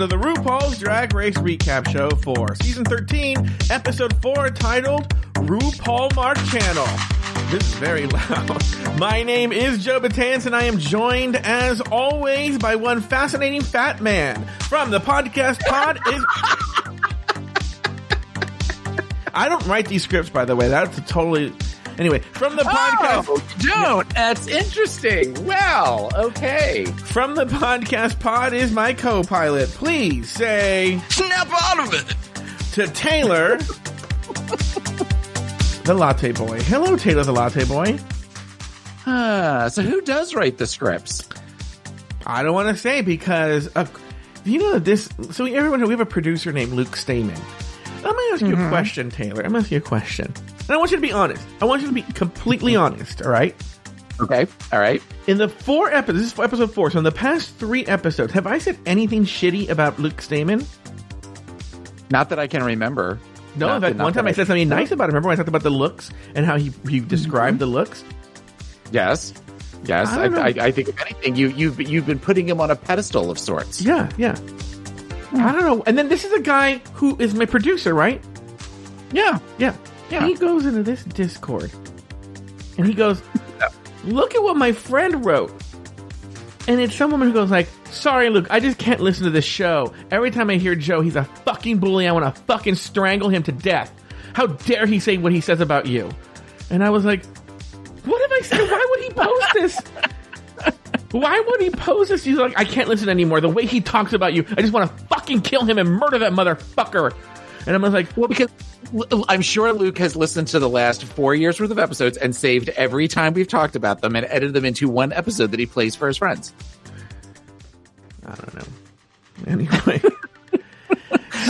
to the RuPaul's Drag Race Recap Show for Season 13, Episode 4, titled RuPaulmark Channel. This is very loud. My name is Joe Betance, and I am joined, as always, by one fascinating fat man from the podcast pod is... I don't write these scripts, by the way. That's a totally... Anyway, from the podcast... Oh, don't. That's interesting. Well, okay. From the podcast pod is my co-pilot. Please say Snap out of it. to Taylor, the latte boy. Hello, Taylor, the latte boy. Ah, so who does write the scripts? I don't want to say because of, you know this. So everyone, we have a producer named Luke Stamen. I'm going to ask you a question, Taylor. I'm going to ask you a question, and I want you to be honest. I want you to be completely honest. All right. Okay. All right. In the four episodes, this is episode four. So in the past three episodes, have I said anything shitty about Luke Stamen? Not that I can remember. No, Not in fact, not one time that I said something nice about him. Remember when I talked about the looks and how he he mm-hmm. described the looks? Yes. Yes. I I. I, I think if anything, you you've you've been putting him on a pedestal of sorts. Yeah, yeah. Hmm. I don't know. And then this is a guy who is my producer, right? Yeah. Yeah. Yeah. He goes into this Discord and he goes, Look at what my friend wrote. And it's some woman who goes like, Sorry, Luke, I just can't listen to this show. Every time I hear Joe, he's a fucking bully. I want to fucking strangle him to death. How dare he say what he says about you? And I was like, What have I said? Why would he post this? Why would he post this? He's like, I can't listen anymore. The way he talks about you, I just want to fucking kill him and murder that motherfucker. And I was like, Well, because I'm sure Luke has listened to the last four years worth of episodes and saved every time we've talked about them and edited them into one episode that he plays for his friends. I don't know. Anyway.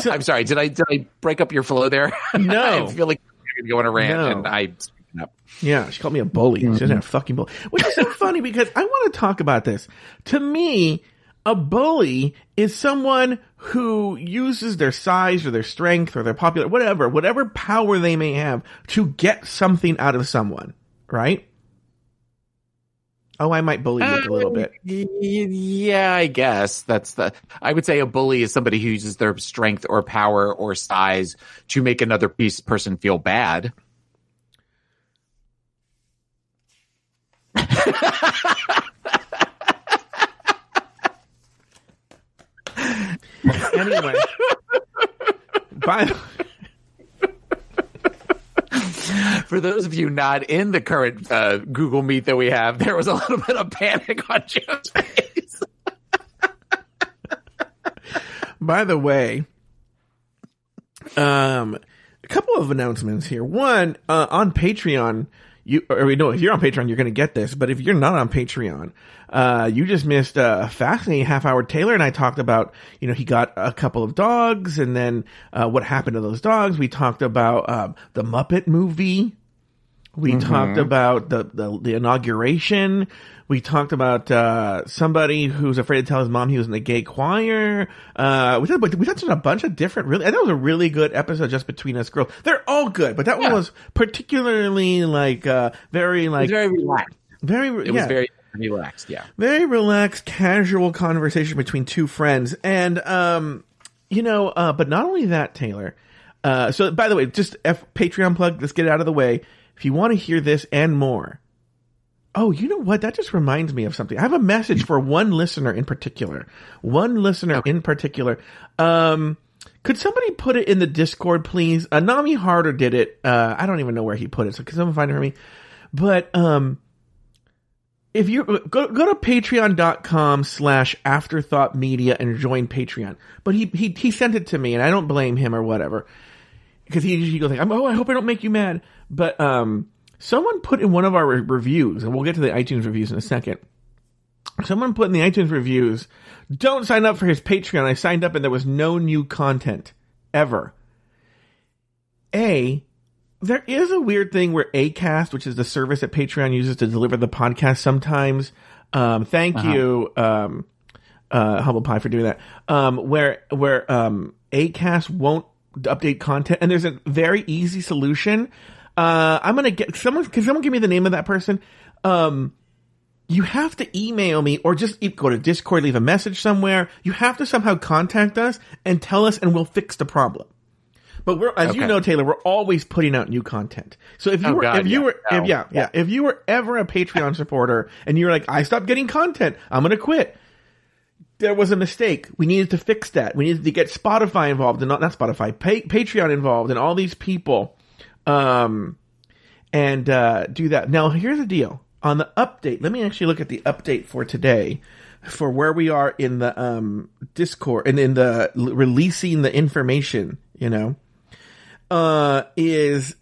I'm sorry. Did I did I break up your flow there? No. I feel like you're going to go on a rant, No. and I. Yeah, she called me a bully. She doesn't have a fucking bully. Which is so funny because I want to talk about this. To me, a bully is someone who uses their size or their strength or their popular, whatever, whatever power they may have to get something out of someone, right? Oh, I might bully Luke a uh, little bit. Yeah, I guess that's the. I would say a bully is somebody who uses their strength or power or size to make another piece person feel bad. Anyway. By, For those of you not in the current uh, Google Meet that we have, there was a little bit of panic on Joe's face. By the way, um, a couple of announcements here. One, uh, on Patreon, you, or no, if you're on Patreon, you're going to get this, but if you're not on Patreon, uh, you just missed a fascinating half hour. Taylor and I talked about, you know, he got a couple of dogs and then, uh, what happened to those dogs. We talked about, um, the Muppet movie. We talked about the, the, the inauguration. We talked about, uh, somebody who's afraid to tell his mom he was in the gay choir. Uh, we talked, we touched on a bunch of different, really, and that was a really good episode just between us girls. They're all good, but that one was particularly like, uh, very like, very relaxed. very, It yeah, was very relaxed. Yeah. very relaxed, casual conversation between two friends. And, um, you know, uh, but not only that, Taylor. Uh, so by the way, just F Patreon plug, let's get it out of the way. If you want to hear this and more. Oh, you know what? That just reminds me of something. I have a message for one listener in particular. One listener in particular. Um, could somebody put it in the Discord, please? Anami Harder did it. Uh, I don't even know where he put it. So can someone find it for me? But, um, if you go go to patreon.com slash afterthought media and join patreon but he, he he sent it to me and i don't blame him or whatever because he he goes like oh i hope i don't make you mad but um someone put in one of our re- reviews and we'll get to the itunes reviews in a second someone put in the itunes reviews don't sign up for his patreon i signed up and there was no new content ever a there is a weird thing where Acast, which is the service that Patreon uses to deliver the podcast, sometimes. Um, thank you, um, uh, Humble Pie for doing that. Um, where where um, Acast won't update content, and there's a very easy solution. Uh, I'm gonna get someone. Can someone give me the name of that person? Um, you have to email me or just go to Discord, leave a message somewhere. You have to somehow contact us and tell us, and we'll fix the problem. But we're, as you know, Taylor, we're always putting out new content. So if you Oh, were, God, if you yeah. were, if, yeah, yeah, if you were ever a Patreon supporter and you're like, I stopped getting content, I'm gonna quit. There was a mistake. We needed to fix that. We needed to get Spotify involved and not, not Spotify, pa- Patreon involved and all these people, um, and, uh, do that. Now, here's the deal. On the update, let me actually look at the update for today for where we are in the, um, Discord and in the l- releasing the information, you know uh, is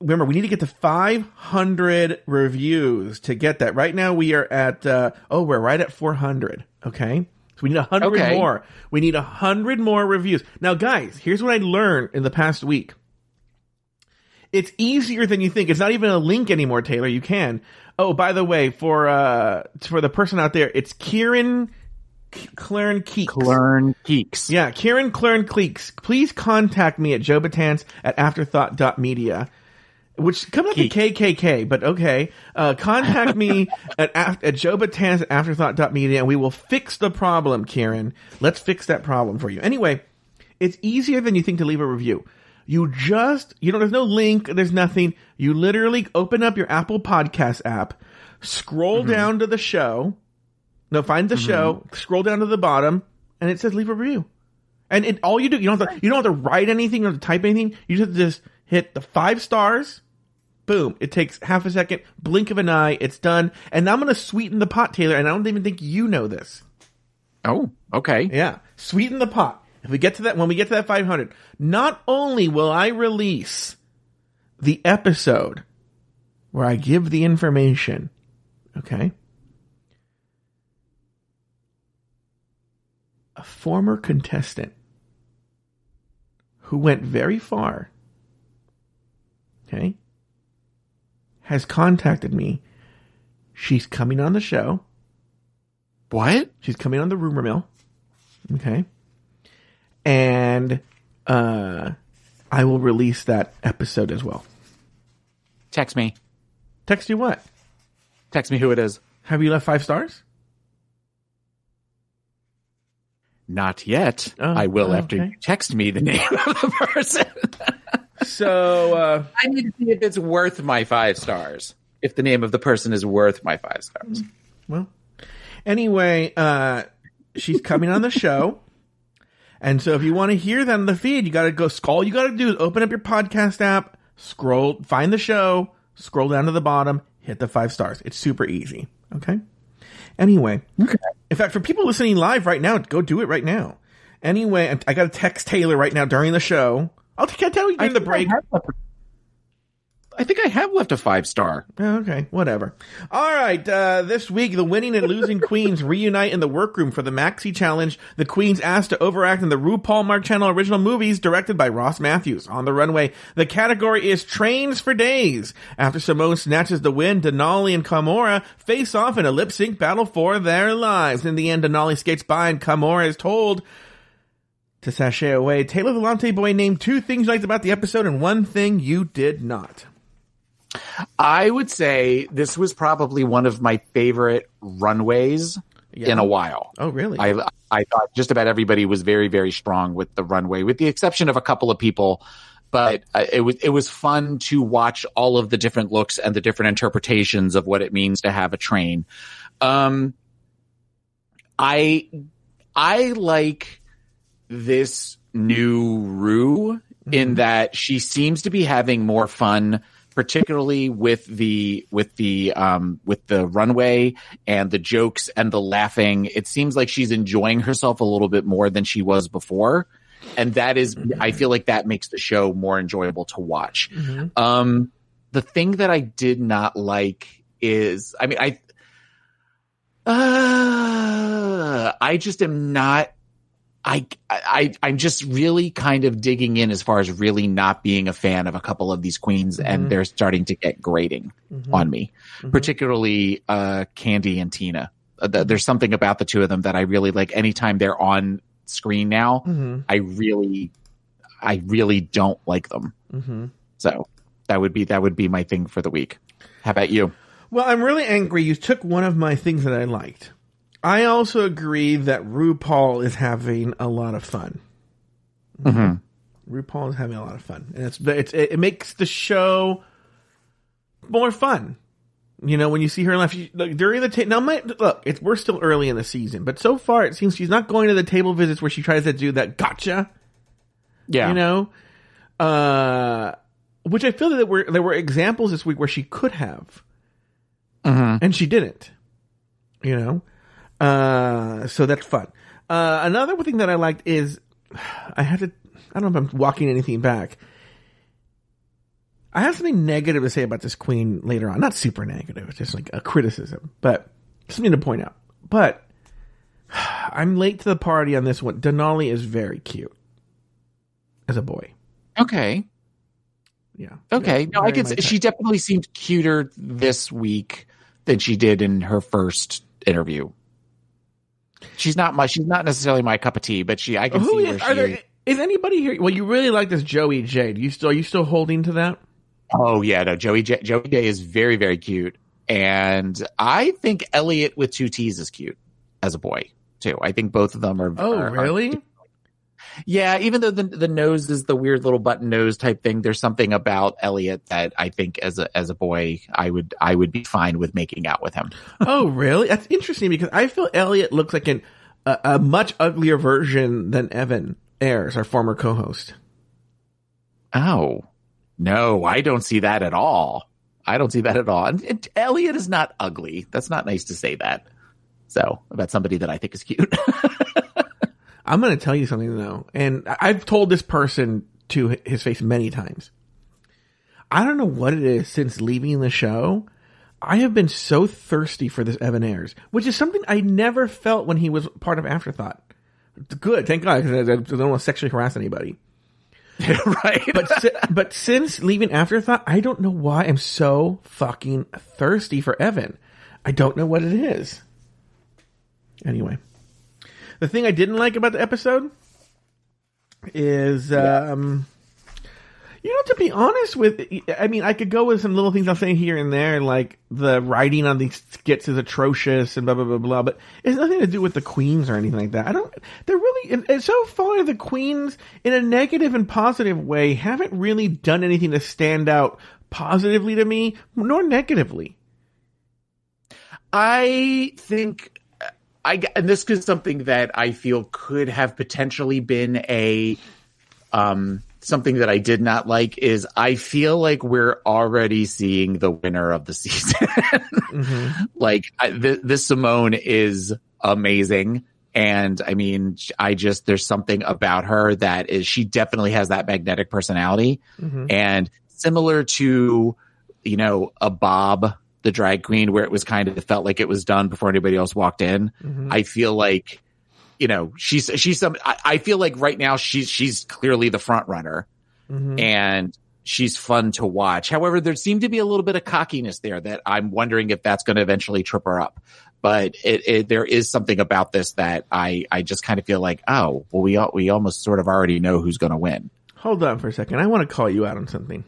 remember we need to get to 500 reviews to get that. Right now we are at uh, oh we're right at 400. Okay, so we need 100 Okay. more. We need 100 more reviews. Now, guys, here's what I learned in the past week. It's easier than you think. It's not even a link anymore, Taylor. You can. Oh, by the way, for uh for the person out there, it's Kieran Claren Keeks. Geeks. Yeah, Kieran Claren Cleeks, please contact me at jobatans at afterthought.media, which comes up to KKK, but okay. Uh, contact me at, at jobatans at afterthought.media and we will fix the problem, Kieran. Let's fix that problem for you. Anyway, it's easier than you think to leave a review. You just, you know, there's no link, there's nothing. You literally open up your Apple Podcast app, scroll mm-hmm. down to the show, no, find the show, mm-hmm. scroll down to the bottom, and it says leave a review. And it, all you do, you don't have to, you don't have to write anything or to type anything. You just have to just hit the five stars. Boom. It takes half a second, blink of an eye. It's done. And I'm going to sweeten the pot, Taylor. And I don't even think you know this. Oh, okay. Yeah. Sweeten the pot. If we get to that, when we get to that 500, not only will I release the episode where I give the information, okay? A former contestant who went very far, okay, has contacted me. She's coming on the show. What? She's coming on the rumor mill. Okay. And uh I will release that episode as well. Text me. Text you what? Text me who it is. Have you left five stars? Not yet. Oh, I will oh, after okay. you text me the name of the person. So uh I need to see if it's worth my five stars. If the name of the person is worth my five stars. well anyway, uh she's coming on the show. And so if you want to hear that on the feed, you gotta go all you gotta do is open up your podcast app, scroll find the show, scroll down to the bottom, hit the five stars. It's super easy. Okay? Anyway. Okay. In fact, for people listening live right now, go do it right now. Anyway, I- got to text Taylor right now during the show. I'll t- tell you during the break. I, think I have left a five star. Oh, Okay, whatever. All right, uh, this week the winning and losing queens reunite in the workroom for the Maxi Challenge. The queens asked to overact in the RuPaulmark Channel original movies directed by Ross Mathews. On the runway, the category is Trains for Days. After Symone snatches the win, Denali and Kahmora face off in a lip sync battle for their lives. In the end, Denali skates by and Kahmora is told to sashay away. Taylor the Latte Boy named two things you liked about the episode and one thing you did not. I would say this was probably one of my favorite runways Yeah. in a while. Oh, really? I I thought just about everybody was very very strong with the runway, with the exception of a couple of people. But uh, it was it was fun to watch all of the different looks and the different interpretations of what it means to have a train. Um, I I like this new Ru in that she seems to be having more fun particularly with the with the um with the runway and the jokes and the laughing it seems like she's enjoying herself a little bit more than she was before. And that is i feel like that makes the show more enjoyable to watch. Mhm. um the thing that i did not like is i mean i uh, i just am not I, I, I'm just really kind of digging in as far as really not being a fan of a couple of these queens, Mhm. and they're starting to get grating Mhm. on me, Mhm. particularly uh, Kandy and Tina. Uh, th- there's something about the two of them that I really like. Anytime they're on screen now, Mhm. I really, I really don't like them. Mhm. So that would be that would be my thing for the week. How about you? Well, I'm really angry. You took one of my things that I liked. I also agree that RuPaul is having a lot of fun. Mm-hmm. RuPaul is having a lot of fun, and it's, it's it makes the show more fun. You know, when you see her laugh she, like, during the ta- now, my, look, it's we're still early in the season, but so far it seems she's not going to the table visits where she tries to do that gotcha. Yeah. You know, uh, which I feel that there were there were examples this week where she could have, Mhm. and she didn't. You know, uh, so that's fun. Uh, another thing that I liked is I had to. I don't know if I'm walking anything back. I have something negative to say about this queen later on. Not super negative, it's just like a criticism, but something to point out. But I'm late to the party on this one. Denali is very cute as a boy. Okay. Yeah. Okay. Yeah, no, I can. say. She definitely seemed cuter this week than she did in her first interview. She's not my. She's not necessarily my cup of tea, but she. I can Who see is, where she. there, is anybody here? Well, you really like this Joey Jay. Do you still are you still holding to that? Oh yeah, no. Joey Jay, Joey Jay is very very cute, and I think Elliott with two T's is cute as a boy too. I think both of them are. Oh, are- are- really? Yeah, even though the the nose is the weird little button nose type thing, there's something about Elliott that I think as a as a boy I would I would be fine with making out with him. oh, really? That's interesting because I feel Elliott looks like an a, a much uglier version than Evan Ayers, our former co-host. Oh, no, I don't see that at all. I don't see that at all. And, and Elliott is not ugly. That's not nice to say that. So about somebody that I think is cute. I'm going to tell you something though, and I've told this person to his face many times. I don't know what it is since leaving the show. I have been so thirsty for this Evan Ayers, which is something I never felt when he was part of Afterthought. Good, thank God, because I, I don't want to sexually harass anybody. right. But si- but since leaving Afterthought, I don't know why I'm so fucking thirsty for Evan. I don't know what it is. Anyway, the thing I didn't like about the episode is, um, you know, to be honest with, I mean, I could go with some little things I'll say here and there, like the writing on these skits is atrocious and blah blah blah blah. But it's nothing to do with the queens or anything like that. I don't. They're really, and so far the queens, in a negative and positive way, haven't really done anything to stand out positively to me, nor negatively. I think I and this is something that I feel could have potentially been a um something that I did not like is I feel like we're already seeing the winner of the season. Like I, th- this Symone is amazing. And I mean, I just, there's something about her that is, she definitely has that magnetic personality. And similar to, you know, a Bob, the drag queen, where it was kind of, felt like it was done before anybody else walked in. Mm-hmm. I feel like, you know, she's, she's some, I, I feel like right now she's, she's clearly the front runner mm-hmm. and she's fun to watch. However, there seemed to be a little bit of cockiness there that I'm wondering if that's going to eventually trip her up. But it, it, there is something about this that I, I just kind of feel like, oh, well, we, we almost sort of already know who's going to win. Hold on for a second. I want to call you out on something.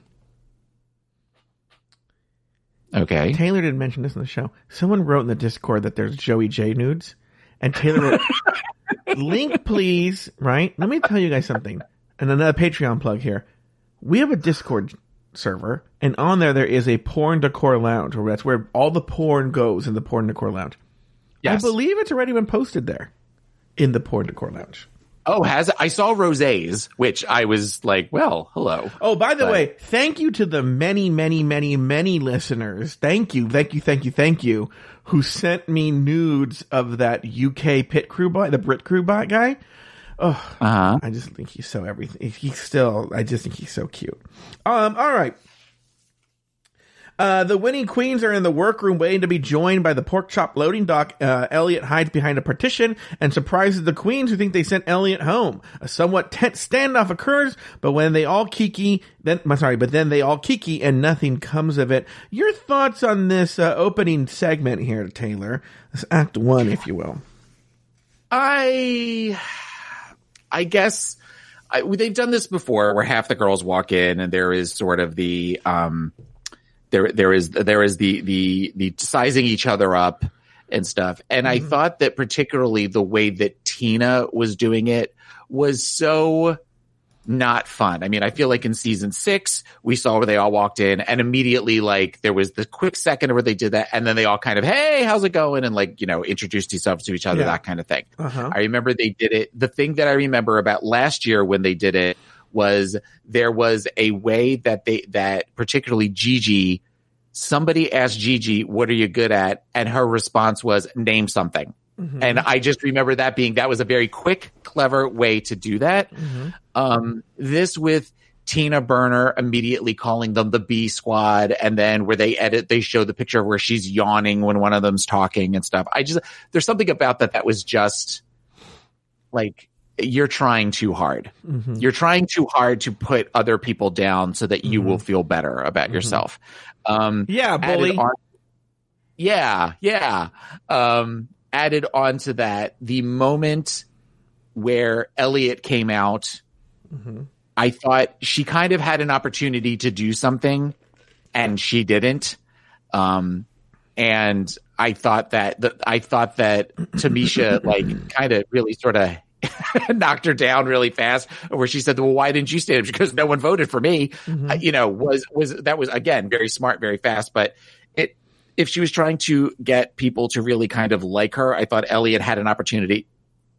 Okay. Taylor didn't mention this in the show. Someone wrote in the Discord that there's Joey Jay nudes, and Taylor wrote, "Link, please." Right? Let me tell you guys something. And another Patreon plug here. We have a Discord server, and on there there is a porn decor lounge, where that's where all the porn goes in the porn decor lounge. Yes. I believe it's already been posted there in the porn decor lounge. Oh, has I saw rosés, which I was like, well, hello. Oh, by the But- way, thank you to the many, many, many, many listeners. Thank you, thank you, thank you, thank you, who sent me nudes of that UK pit crew boy, the Brit crew bot guy. Uh huh. I just think he's so everything. He's still, I just think he's so cute. Um, all right. Uh, the winning queens are in the workroom waiting to be joined by the pork chop loading dock. Uh, Elliott hides behind a partition and surprises the queens who think they sent Elliott home. A somewhat tense standoff occurs, but when they all kiki, then, I'm sorry, but then they all kiki and nothing comes of it. Your thoughts on this uh, opening segment here, Taylor? This act one, if you will. I, I guess I, they've done this before, where half the girls walk in, and there is sort of the, um, there there is there is the the the sizing each other up and stuff. And I thought that particularly the way that Tina was doing it was so not fun. I mean, I feel like in season six, we saw where they all walked in and immediately like there was the quick second where they did that. And then they all kind of, Hey, how's it going? And like, you know, introduced themselves to each other, Yeah. that kind of thing. Uh-huh. I remember they did it. The thing that I remember about last year when they did it was there was a way that they, that particularly Gigi, somebody asked Gigi, what are you good at? And her response was name something. Mm-hmm. And I just remember that being, that was a very quick, clever way to do that. Mm-hmm. Um, this with Tina Burner immediately calling them the B squad. And then where they edit, they show the picture where she's yawning when one of them's talking and stuff. I just, there's something about that that was just like, you're trying too hard. Mm-hmm. You're trying too hard to put other people down so that you will feel better about yourself. Um, Yeah, bully. on- yeah, yeah. Um, added on to that, the moment where Elliott came out, Mm-hmm. I thought she kind of had an opportunity to do something and she didn't. Um, and I thought that, that I thought that Tamisha like kind of really sort of knocked her down really fast where she said, well, why didn't you stand up? Because no one voted for me. Uh, you know, was, was, that was again, very smart, very fast, but it, if she was trying to get people to really kind of like her, I thought Elliott had an opportunity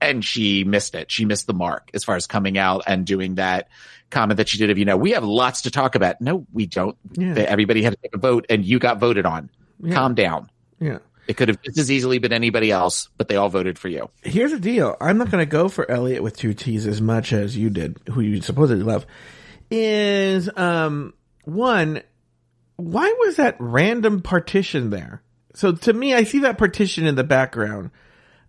and she missed it. She missed the mark as far as coming out and doing that comment that she did of, you know, we have lots to talk about. No, we don't. Yeah. Everybody had to take a vote and you got voted on. Yeah. Calm down. Yeah. It could have just as easily been anybody else, but they all voted for you. Here's the deal. I'm not going to go for Elliott with two T's as much as you did, who you supposedly love. Is, um, one, why was that random partition there? So to me, I see that partition in the background.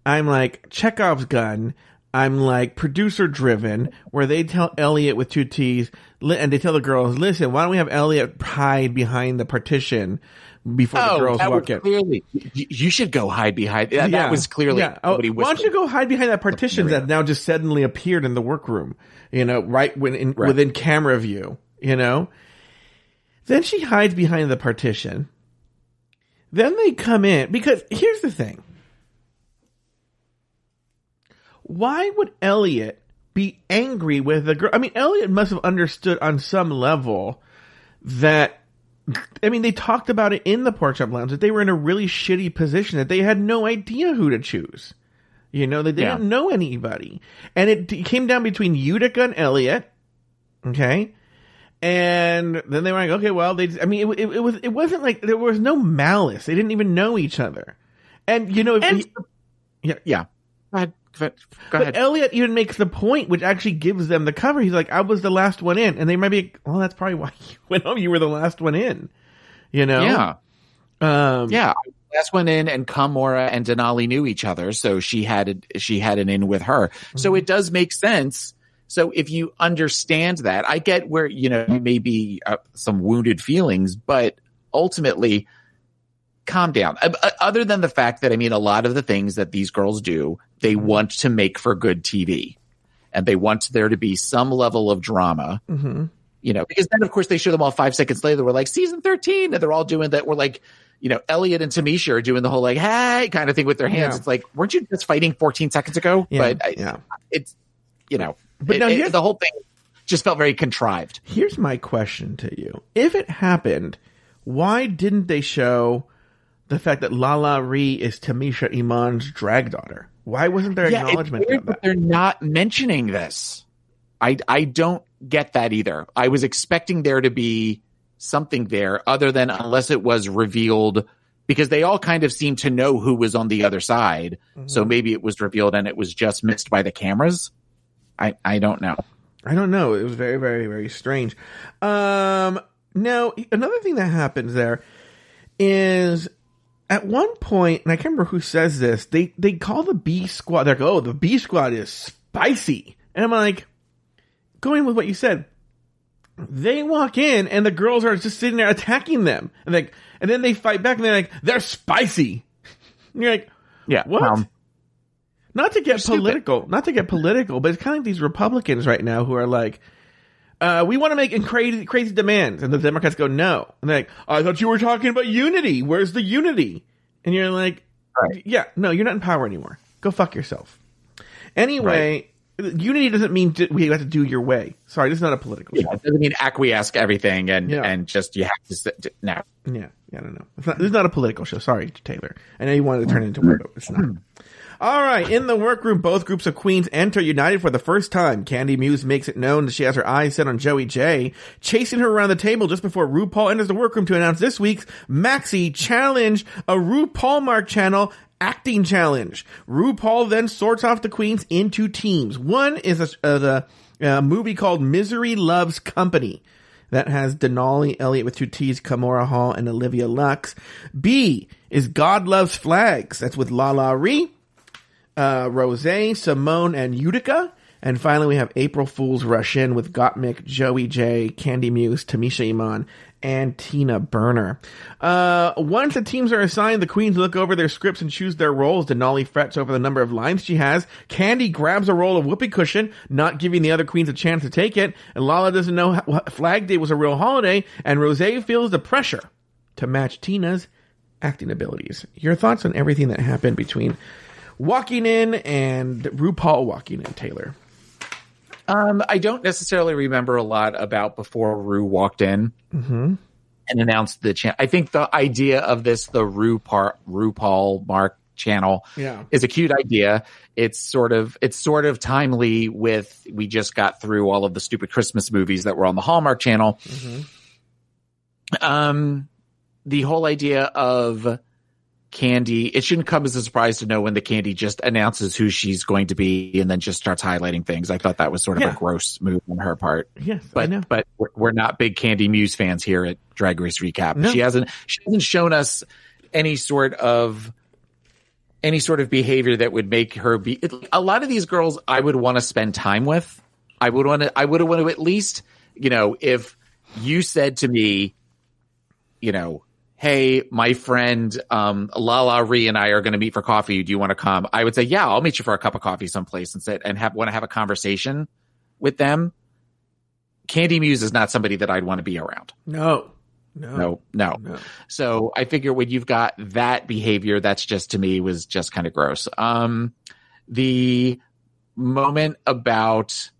I'm like Chekhov's gun. I'm like producer driven, where they tell Elliott with two T's, and they tell the girls, "Listen, why don't we have Elliot hide behind the partition before the oh, girls Oh, that walk was in?" clearly. You, you should go hide behind. That, yeah. that was clearly. Yeah. Oh, why don't you go hide behind that partition that now just suddenly appeared in the workroom? You know, right when in, Right. within camera view. You know. Then she hides behind the partition. Then they come in because here's the thing. Why would Elliott be angry with the girl? I mean, Elliott must have understood on some level that I mean, they talked about it in the pork chop lounge that they were in a really shitty position that they had no idea who to choose. You know, they didn't know anybody, and it it came down between Utica and Elliott. Okay, and then they were like, okay, well, they. I mean, it, it, it was it wasn't like there was no malice. They didn't even know each other, and you know, if And- he- yeah, Yeah. Go ahead. Go ahead. But. Elliott even makes the point, which actually gives them the cover. He's like, I was the last one in. And they might be, well, that's probably why you went home. You were the last one in. You know? yeah. Um, Yeah. Last one in and Kahmora and Denali knew each other. So she had, a, she had an in with her. So it does make sense. So if you understand that, I get where, you know, you may be uh, some wounded feelings, but ultimately calm down. Uh, uh, Other than the fact that, I mean, a lot of the things that these girls do, they want to make for good TV and they want there to be some level of drama mhm. you know, because then of course they show them all five seconds later. We're like season 13 and they're all doing that. We're like, you know, Elliott and Tamisha are doing the whole like, Hey kind of thing with their hands. Yeah. It's like, weren't you just fighting 14 seconds ago? Yeah, but I, yeah. it's, you know, But it- now it- the whole thing just felt very contrived. Here's my question to you. If it happened, why didn't they show the fact that LaLa Ri is Tamisha Iman's drag daughter? Why wasn't there Yeah, acknowledgement weird of that that? they're not mentioning this. I, I don't get that either. I was expecting there to be something there other than unless it was revealed because they all kind of seem to know who was on the other side. Mm-hmm. So maybe it was revealed and it was just missed by the cameras. I, I don't know. I don't know. It was very, very, very strange. Um, now, another thing that happens there is at one point, and I can't remember who says this, they, they call the B squad, they're like, oh, the B squad is spicy. And I'm like, going with what you said, they walk in and the girls are just sitting there attacking them. And like, and then they fight back and they're like, they're spicy. And you're like, Yeah. What? um, not to get stupid. political, not to get political, but it's kind of like these Republicans right now who are like, uh, we want to make crazy, crazy demands. And the Democrats go, no. And they're like, I thought you were talking about unity. Where's the unity? And you're like, Right. yeah, no, you're not in power anymore. Go fuck yourself. Anyway, unity doesn't mean we have to do your way. Sorry, this is not a political Yeah, it doesn't mean acquiesce everything and Yeah. and just you have to sit, no. Yeah, yeah, I don't know. It's not, this is not a political show. Sorry, Taylor. I know you wanted to turn it into one, but it's not. All right, in the workroom, both groups of queens enter united for the first time. Kandy Muse makes it known that she has her eyes set on Joey Jay, chasing her around the table just before RuPaul enters the workroom to announce this week's Maxi Challenge, a RuPaulmark channel acting challenge. RuPaul then sorts off the queens into teams. One is a, uh, the uh, movie called Misery Loves Company that has Denali Elliott with two T's, Kahmora Hall, and Olivia Lux. B is God Loves Flags. That's with LaLa Ri, uh, Rose, Simone, and Utica. And finally, we have April Fool's Rush In with Gottmik, Joey Jay, Kandy Muse, Tamisha Iman, and Tina Burner. Uh, once the teams are assigned, the queens look over their scripts and choose their roles. Denali frets over the number of lines she has. Kandy grabs a roll of whoopee cushion, not giving the other queens a chance to take it. And Lala doesn't know how, Flag Day was a real holiday, and Rose feels the pressure to match Tina's acting abilities. Your thoughts on everything that happened between walking in and RuPaul walking in, Taylor? Um, I don't necessarily remember a lot about before Ru walked in and announced the channel. I think the idea of this, the RuPaul, RuPaul Mark channel, Yeah. is a cute idea. It's sort of it's sort of timely with we just got through all of the stupid Christmas movies that were on the Hallmark channel. Um, the whole idea of Kandy, it shouldn't come as a surprise to know when the Kandy just announces who she's going to be and then just starts highlighting things. I thought that was sort of Yeah. a gross move on her part. Yes, But but we're, we're not big Kandy Muse fans here at Drag Race Recap. No. She hasn't she hasn't shown us any sort of any sort of behavior that would make her be it, a lot of these girls I would want to spend time with. I would want to I would want to at least, you know, if you said to me, you know, hey, my friend um LaLa Ri and I are going to meet for coffee. Do you want to come? I would say, yeah, I'll meet you for a cup of coffee someplace and sit and have want to have a conversation with them. Kandy Muse is not somebody that I'd want to be around. No, no, No, no. no. So I figure when you've got that behavior, that's just to me was just kind of gross. Um, the moment about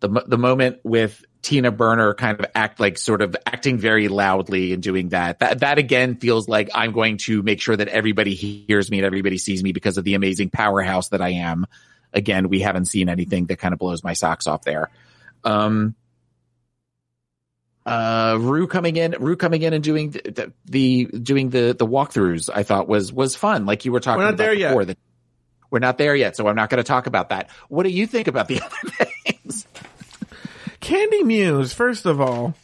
the the moment with Tina Burner kind of act like sort of acting very loudly and doing that. That that again feels like I'm going to make sure that everybody hears me and everybody sees me because of the amazing powerhouse that I am. Again, we haven't seen anything that kind of blows my socks off there. Um, uh, Ru coming in, Ru coming in and doing the, the doing the the walkthroughs, I thought was was fun. Like you were talking We're not about there yet. before. That we're not there yet, so I'm not going to talk about that. What do you think about the other things? Kandy Muse, first of all,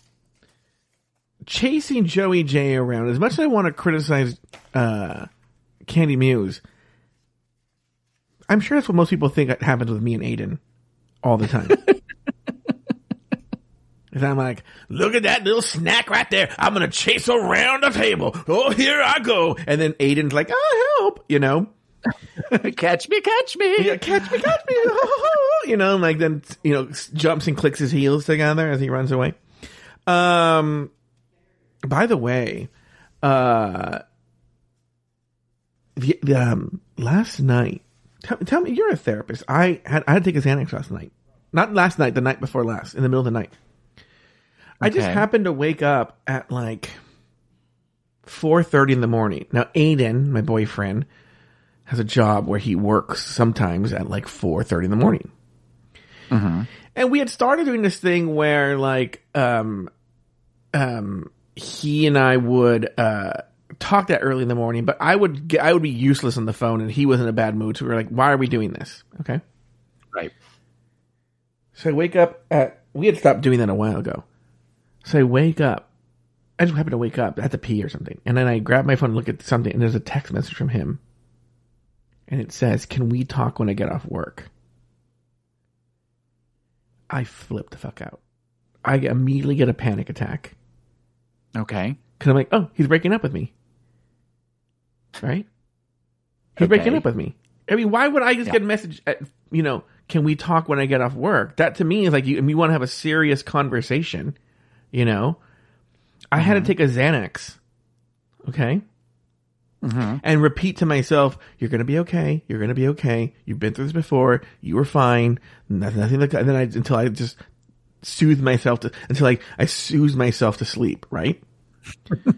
chasing Joey Jay around. As much as I want to criticize uh, Kandy Muse, I'm sure that's what most people think happens with me and Aiden all the time. Is I'm like, look at that little snack right there. I'm gonna chase around the table. Oh, here I go. And then Aiden's like, oh, help, you know. catch me, catch me. Yeah, catch me, catch me. you know, and like then you know jumps and clicks his heels together as he runs away. Um, by the way, uh, the, um last night, tell, tell me you're a therapist. I had I had to take a Xanax last night, not last night, the night before last, in the middle of the night. I just happened to wake up at like four thirty in the morning. Now, Aiden, my boyfriend, has a job where he works sometimes at like four thirty in the morning. And we had started doing this thing where like um um he and I would uh talk that early in the morning, but I would get, I would be useless on the phone and he was in a bad mood. So we were like, why are we doing this? Okay. Right. So I wake up at we had stopped doing that a while ago. So I wake up. I just happened to wake up. at the pee or something. And then I grab my phone and look at something and there's a text message from him. And it says, Can we talk when I get off work? I flip the fuck out. I immediately get a panic attack. Okay. Cause I'm like, oh, he's breaking up with me. Right? He's breaking up with me. I mean, why would I just Yeah. get a message at, you know, can we talk when I get off work? That to me is like you, you want to have a serious conversation, you know? I had to mm-hmm. take a Xanax, okay? Mm-hmm. And repeat to myself, you're going to be okay. You're going to be okay. You've been through this before. You were fine. Nothing, nothing like. And then I, until I just soothe myself to, until I, I soothe myself to sleep, right? and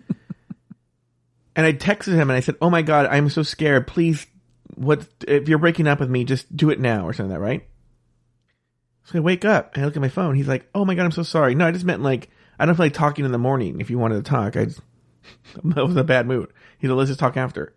I texted him and I said, Oh my God, I'm so scared. Please, what, if you're breaking up with me, just do it now or something like that, right? So I wake up and I look at my phone. He's like, "Oh my god, I'm so sorry." No, I just meant like I don't feel like talking in the morning. If you wanted to talk, I just, I was in a bad mood. He's like, "Let's just talk after."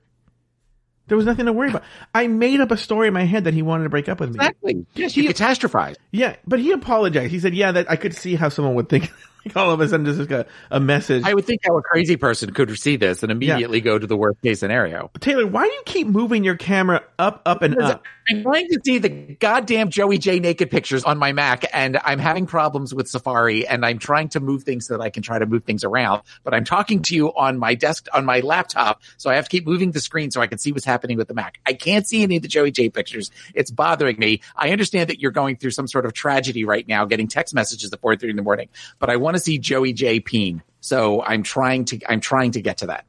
There was nothing to worry about. I made up a story in my head that he wanted to break up with me. Exactly. Yes, you catastrophized. Yeah, but he apologized. He said, "Yeah, that I could see how someone would think." like all of a sudden, just like a, a message. I would think how a crazy person could see this and immediately go to the worst case scenario. Taylor, why do you keep moving your camera up, up, and up? I'm trying to see the goddamn Joey Jay naked pictures on my Mac, and I'm having problems with Safari, and I'm trying to move things so that I can try to move things around. But I'm talking to you on my desk, on my laptop, so I have to keep moving the screen so I can see what's happening with the Mac. I can't see any of the Joey Jay pictures. It's bothering me. I understand that you're going through some sort of tragedy right now, getting text messages at 4:30 in the morning, but I want to see Joey Jay peen. So I'm trying to, I'm trying to get to that.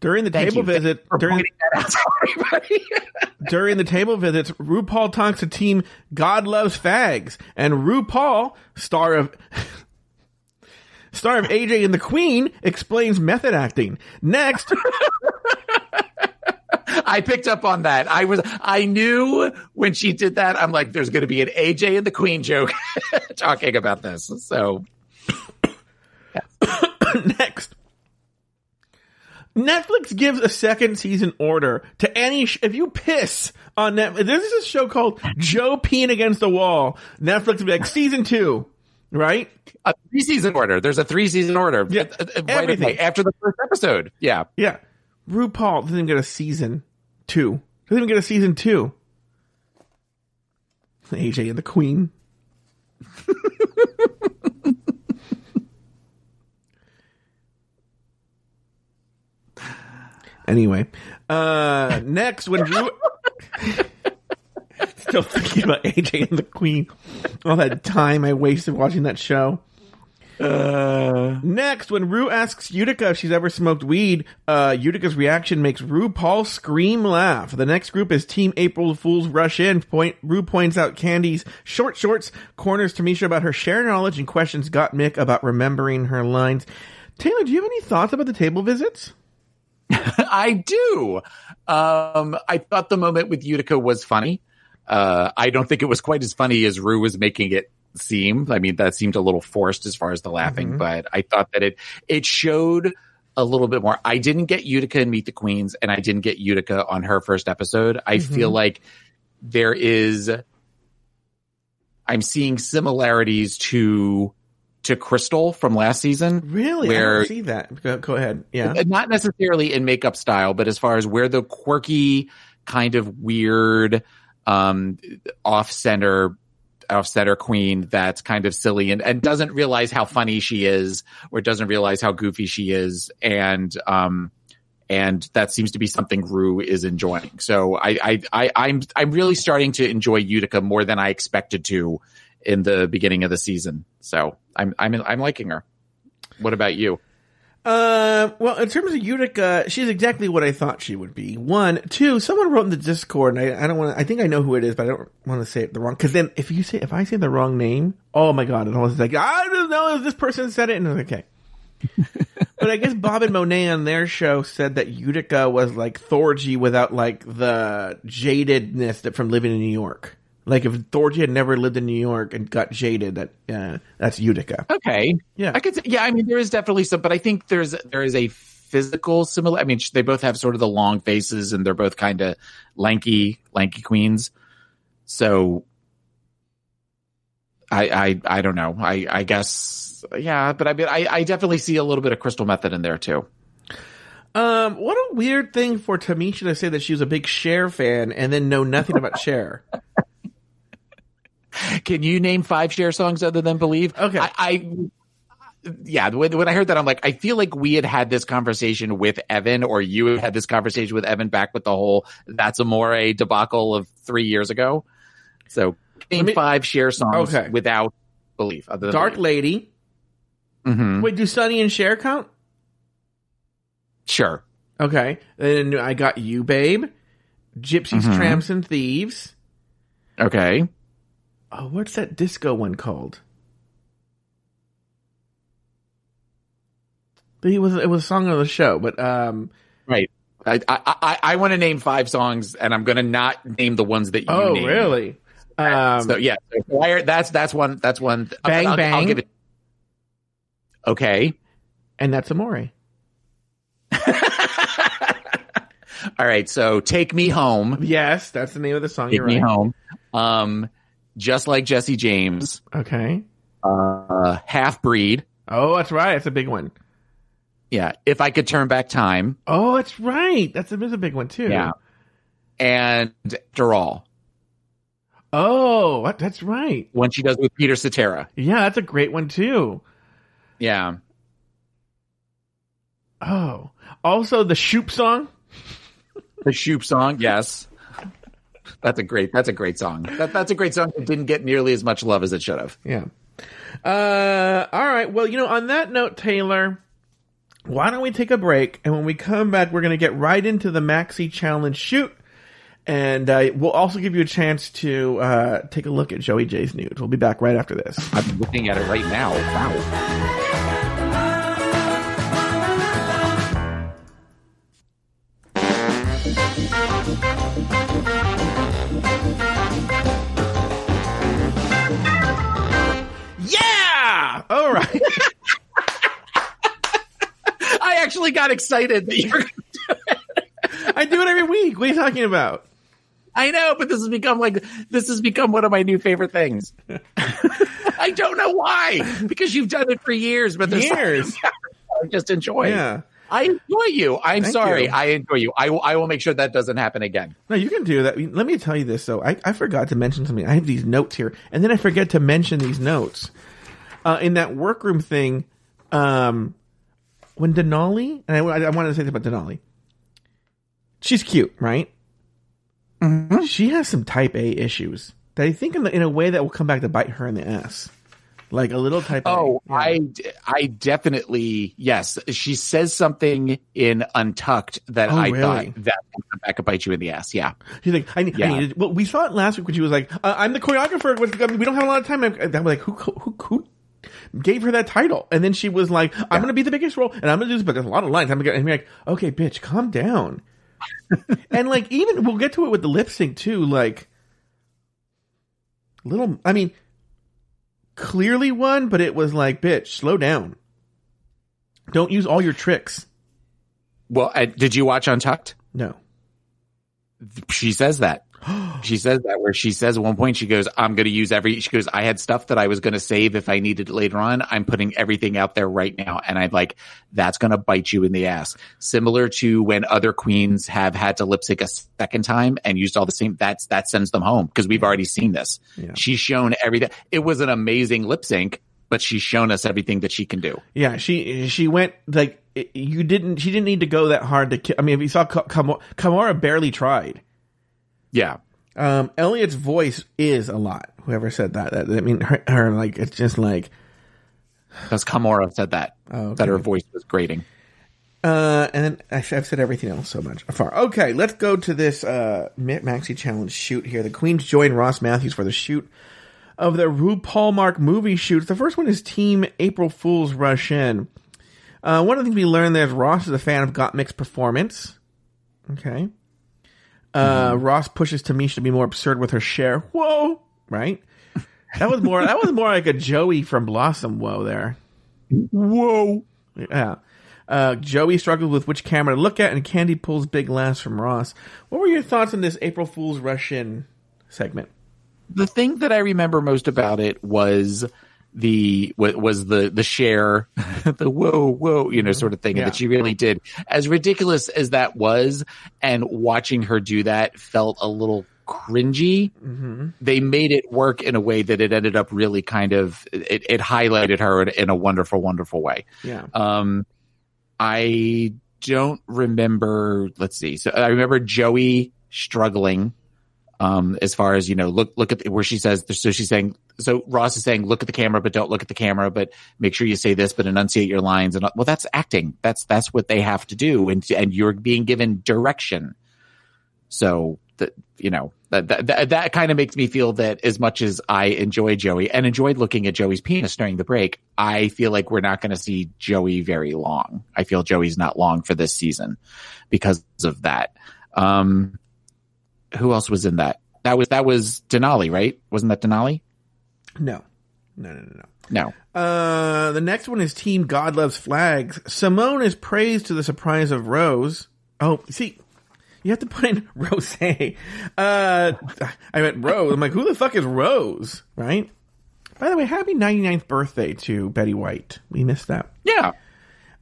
During the Thank table you. visit, during that out to everybody. during the table visits, RuPaul talks to team God Loves Fags, and RuPaul, star of star of AJ and the Queen, explains method acting. Next, I picked up on that. I was, I knew when she did that. I'm like, there's going to be an AJ and the Queen joke talking about this. So next. Netflix gives a second season order to any. Sh- if you piss on Netflix, there's this a show called Joe Peeing Against the Wall. Netflix will be like season two, right? a three season order. There's a three season order. Yeah, right everything. away after the first episode. Yeah. Yeah. RuPaul doesn't even get a season two. Doesn't even get a season two. AJ and the Queen. anyway, uh, next when Ru. Still thinking about AJ and the Queen. All that time I wasted watching that show. Next, when Ru asks Utica if she's ever smoked weed, uh, Utica's reaction makes RuPaul scream laugh. The next group is Team April Fools Rush In. Point, Ru points out Kandy's short shorts, corners Tamisha about her Cher knowledge, and questions Gottmik about remembering her lines. Taylor, do you have any thoughts about the table visits? I do. Um, I thought the moment with Utica was funny. Uh, I don't think it was quite as funny as Ru was making it seem. I mean, that seemed a little forced as far as the laughing, but I thought that it it showed a little bit more. I didn't get Utica and Meet the Queens, and I didn't get Utica on her first episode. I feel like there is. I'm seeing similarities to to Crystal from last season. Really? I Where- don't see that. Go, go ahead. Yeah. Uh, not necessarily in makeup style, but as far as where the quirky, kind of weird, um, off center, off center queen that's kind of silly and, and doesn't realize how funny she is or doesn't realize how goofy she is. And, um, and that seems to be something Ru is enjoying. So I, I, I, I'm, I'm really starting to enjoy Utica more than I expected to in the beginning of the season. So I'm, I'm, I'm liking her. What about you? Uh, well, in terms of Utica, she's exactly what I thought she would be. One, two. Someone wrote in the Discord, and I, I don't want to. I think I know who it is, but I don't want to say it the wrong. Because then, if you say if I say the wrong name, oh my god, it always like I don't know if this person said it, and it's okay. but I guess Bob and Monet on their show said that Utica was like Thorgy without like the jadedness that from living in New York. Like if Thorgy had never lived in New York and got jaded, that uh, that's Utica. Okay. Yeah. I could say, yeah, I mean, there is definitely some, but I think there's, there is a physical similar, I mean, they both have sort of the long faces and they're both kind of lanky, lanky queens. So I, I, I don't know. I, I guess, yeah, but I mean, I, I definitely see a little bit of Crystal Methyd in there too. Um, what a weird thing for Tamisha to say that she was a big Cher fan and then know nothing about Cher. Can you name five Cher songs other than believe? Okay. I, I yeah, when, when I heard that, I'm like, I feel like we had had this conversation with Evan, or you had had this conversation with Evan back with the whole "That's Amore" debacle of three years ago. So name me- five Cher songs Okay. without belief. Other than Dark Lady. Mm-hmm. Wait, do Sonny and Cher count? Sure. Okay. Then I got You Babe, Gypsies, Mhm. Tramps, and Thieves. Okay. Oh, what's that disco one called? But It was it was a song of the show, but um Right. I I I, I want to name five songs, and I'm going to not name the ones that you. oh named. really? Um So yeah, so that's that's one. That's one. Bang I'll, I'll Bang. give it. Okay. and that's Amore. All right. So take me home. Yes, that's the name of the song. Take You're me right. home. Um, just like Jesse James. Okay. Uh, half breed. Oh, that's right. That's a big one. Yeah. If I could turn back time. Oh, that's right. That's a, that's a big one too. Yeah. And after all, Oh, that's right. when she does with Peter Cetera. Yeah, that's a great one too. Yeah. Oh, also the Shoop song. The Shoop song. Yes. That's a great. That's a great song. That, that's a great song. It didn't get nearly as much love as it should have. Yeah. Uh, all right. Well, you know, on that note, Taylor, why don't we take a break? And when we come back, we're going to get right into the Maxi Challenge shoot. And uh, we'll also give you a chance to uh, take a look at Joey Jay's nudes. We'll be back right after this. I'm looking at it right now. Wow. All right. I actually got excited that you're. I do it every week. What are you talking about? I know, but this has become like this has become one of my new favorite things. I don't know why, because you've done it for years, but there's Years. I just enjoy. Yeah. I enjoy you. I'm Thank sorry. you. I enjoy you. I will. I will make sure that doesn't happen again. No, you can do that. Let me tell you this though. I, I forgot to mention something. I have these notes here, and then I forget to mention these notes. Uh, in that workroom thing, um, when Denali, and I, I wanted to say this about Denali. She's cute, right? Mm-hmm. She has some type A issues that I think in, the, in a way that will come back to bite her in the ass. Like a little type Oh, A. Yeah. I, I definitely yes. She says something in Untucked that Oh, I really? thought that would come back and bite you in the ass. Yeah. She's like, I Yeah. I well, we saw it last week when she was like, uh, I'm the choreographer. With, I mean, we don't have a lot of time. I'm, I'm like, who, who, who gave her that title? And then she was like, I'm going to be the biggest role and I'm going to do this, but there's a lot of lines. I'm going to, and you're like, okay, bitch, calm down. and like, even, we'll get to it with the lip sync too. Like, little, I mean, clearly won, but it was like, bitch, slow down. Don't use all your tricks. Well, uh, did you watch Untucked? No. She says that. She says that where she says at one point she goes, "I'm going to use every." She goes, "I had stuff that I was going to save if I needed it later on. I'm putting everything out there right now." And I'm like, "That's going to bite you in the ass." Similar to when other queens have had to lip sync a second time and used all the same. That's that sends them home because we've already seen this. Yeah. She's shown everything. It was an amazing lip sync, but she's shown us everything that she can do. Yeah, she she went like you didn't. She didn't need to go that hard to. kill I mean, if you saw Ka- Kahmora, Kahmora barely tried. Yeah. Um, Elliott's voice is a lot. Whoever said that, that I mean, her, her like it's just like Because Kahmora said that Oh, that her voice was grating. Uh, and then I've said everything else so much far. Okay, let's go to this uh Ma- Maxi Challenge shoot here. The Queens join Ross Mathews for the shoot of the RuPaulmark movie shoots. The first one is Team April Fools Rush In. Uh, one of the things we learned there is Ross is a fan of Gottmik's performance. Okay. Uh, Ross pushes Tamisha to be more absurd with her Cher. Whoa, right? That was more. that was more like a Joey from Blossom. Whoa, there. Whoa. Yeah. Uh, Joey struggled with which camera to look at, and Kandy pulls big laughs from Ross. What were your thoughts on this April Fool's Rush In segment? the thing that I remember most about it was the wa- was the the Cher the whoa whoa you know sort of thing Yeah. that she really did as ridiculous as that was and watching her do that felt a little cringy Mm-hmm. they made it work in a way that it ended up really kind of it, it highlighted her in, in a wonderful wonderful way Yeah. um, I don't remember. Let's see. So I remember Joey struggling. Um, as far as you know, look look at the, where she says. So she's saying. So Ross is saying, look at the camera, but don't look at the camera. But make sure you say this, but enunciate your lines. And well, that's acting. That's that's what they have to do, and and you're being given direction. So that you know that that that, kind of makes me feel that as much as I enjoy Joey and enjoyed looking at Joey's penis during the break, I feel like we're not going to see Joey very long. I feel Joey's not long for this season because of that. Um, who else was in that? That was that was Denali, right? Wasn't that Denali? No, no, no, no, no. No. Uh, the next one is Team God Loves Flags. Symone is praised to the surprise of Rose. Oh, see, you have to put in Rose. Uh, I meant Rose. I'm like, who the fuck is Rose? Right? By the way, happy 99th birthday to Betty White. We missed that. Yeah.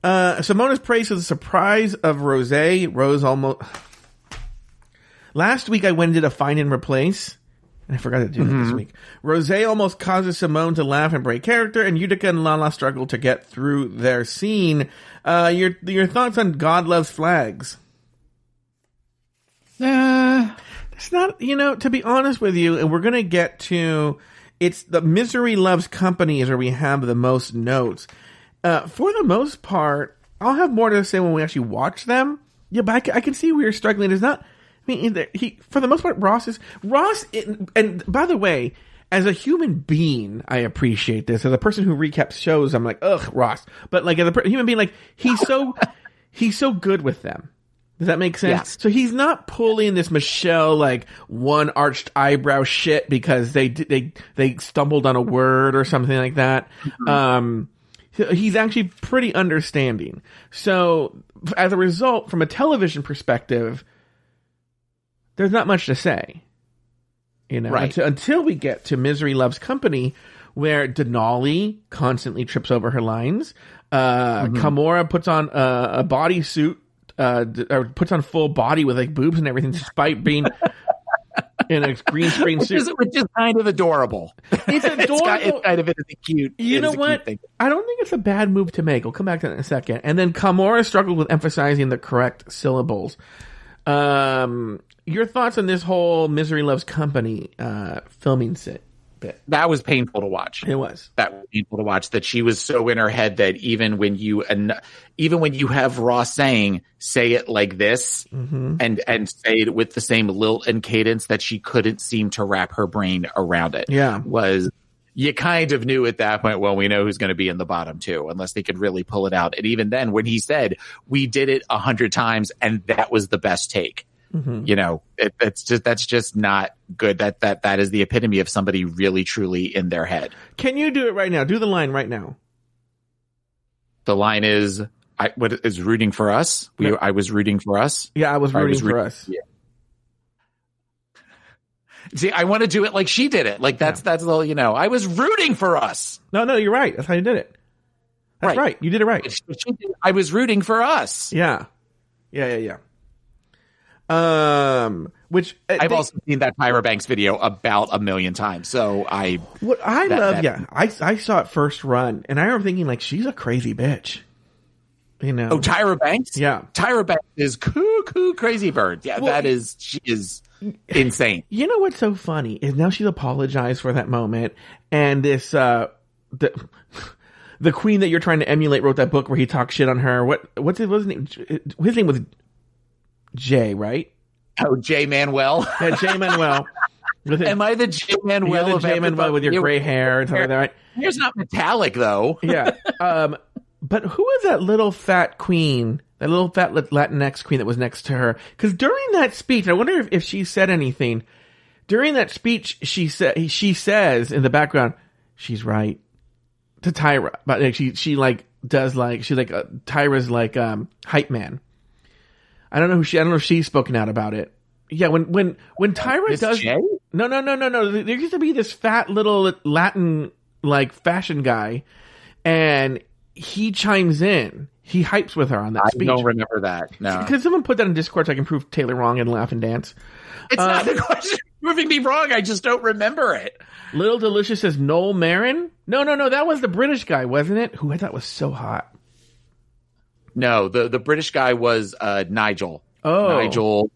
Uh, Symone is praised to the surprise of Rose. Rose almost. Last week I went and did a find and replace. And I forgot to do that this week. Rose almost causes Symone to laugh and break character, and Utica and LaLa struggle to get through their scene. Uh, your your thoughts on God Loves Flags? Uh, It's not, you know, to be honest with you, and we're gonna get to. It's the Misery Loves Company is where we have the most notes. Uh, for the most part, I'll have more to say when we actually watch them. Yeah, but I, I can see we are struggling. It's not. I mean, either- he for the most part, Ross is Ross. it- and by the way, as a human being, I appreciate this. As a person who recaps shows, I'm like, ugh, Ross. But like as a per- human being, like he's so he's so good with them. Does that make sense? Yes. So he's not pulling this Michelle like one arched eyebrow shit because they they they stumbled on a word or something like that. Um, he's actually pretty understanding. So as a result, from a television perspective, there's not much to say. You know, Right. until, until we get to Misery Loves Company, where Denali constantly trips over her lines. Uh, Kahmora puts on a, a bodysuit, uh, d- or puts on full body with like boobs and everything, despite being in a green screen which suit. is which is kind of adorable. It's It's, adorable. it's kind of it's cute. You know is a cute what? I don't think it's a bad move to make. We'll come back to that in a second. And then Kahmora struggled with emphasizing the correct syllables. Um, your thoughts on this whole Misery Loves Company uh, filming sit bit? That was painful to watch. It was. that was painful to watch that she was so in her head that even when you and even when you have Ross saying say it like this Mm-hmm. and and say it with the same lilt and cadence that she couldn't seem to wrap her brain around it Yeah. was you kind of knew at that point well we know who's going to be in the bottom two unless they could really pull it out and even then when he said we did it a hundred times and that was the best take Mm-hmm. you know it, it's just that's just not good that that that is the epitome of somebody really truly in their head Can you do it right now? Do the line right now. the line is I what is rooting for us. We Yeah. I was rooting for us. Yeah, I was I rooting was for rooting- us. yeah. See, I want to do it like she did it. Like that's that's the you know I was rooting for us. No, no, you're right. That's how you did it. That's Right. right. You did it right. She- she did- I was rooting for us. Yeah. Yeah, yeah, yeah. Um, which uh, I've they- also seen that Tyra Banks video about a million times. So I What I That- love, that- yeah, I I saw it first run, and I remember thinking like she's a crazy bitch. You know, oh Tyra Banks. Yeah. Tyra Banks is cuckoo crazy bird. Yeah, Well, that is she is insane. you know what's so funny is now she's apologized for that moment, and this uh the the queen that you're trying to emulate wrote that book where he talks shit on her. What what's his, what's his name? His name was Jay, right? Oh Jay Manuel. Yeah, Jay Manuel. His, Am I the Jay Manuel? you're the Jay Manuel with your gray hair and stuff like that, right? Hair's not metallic though. yeah. Um, but who was that little fat queen? That little fat Lat- Latinx queen that was next to her? Because during that speech, I wonder if, if she said anything. During that speech, she said she says in the background, "She's right." To Tyra, but like, she she like does like she like uh, Tyra's like um hype man. I don't know who she. I don't know if she's spoken out about it. Yeah, when when when Tyra Miss does Jay? no, no, no, no, no. There used to be this fat little Latin like fashion guy, and he chimes in. He hypes with her on that I speech. don't remember that. No, Could someone put that in Discord so I can prove Taylor wrong and laugh and dance? it's not the question of proving me wrong. I just don't remember it. Little Delicious says Noel Marin. No, no, no. That was the British guy, wasn't it? Who I thought was so hot. No, the the British guy was uh, Nigel. Oh, Nigel.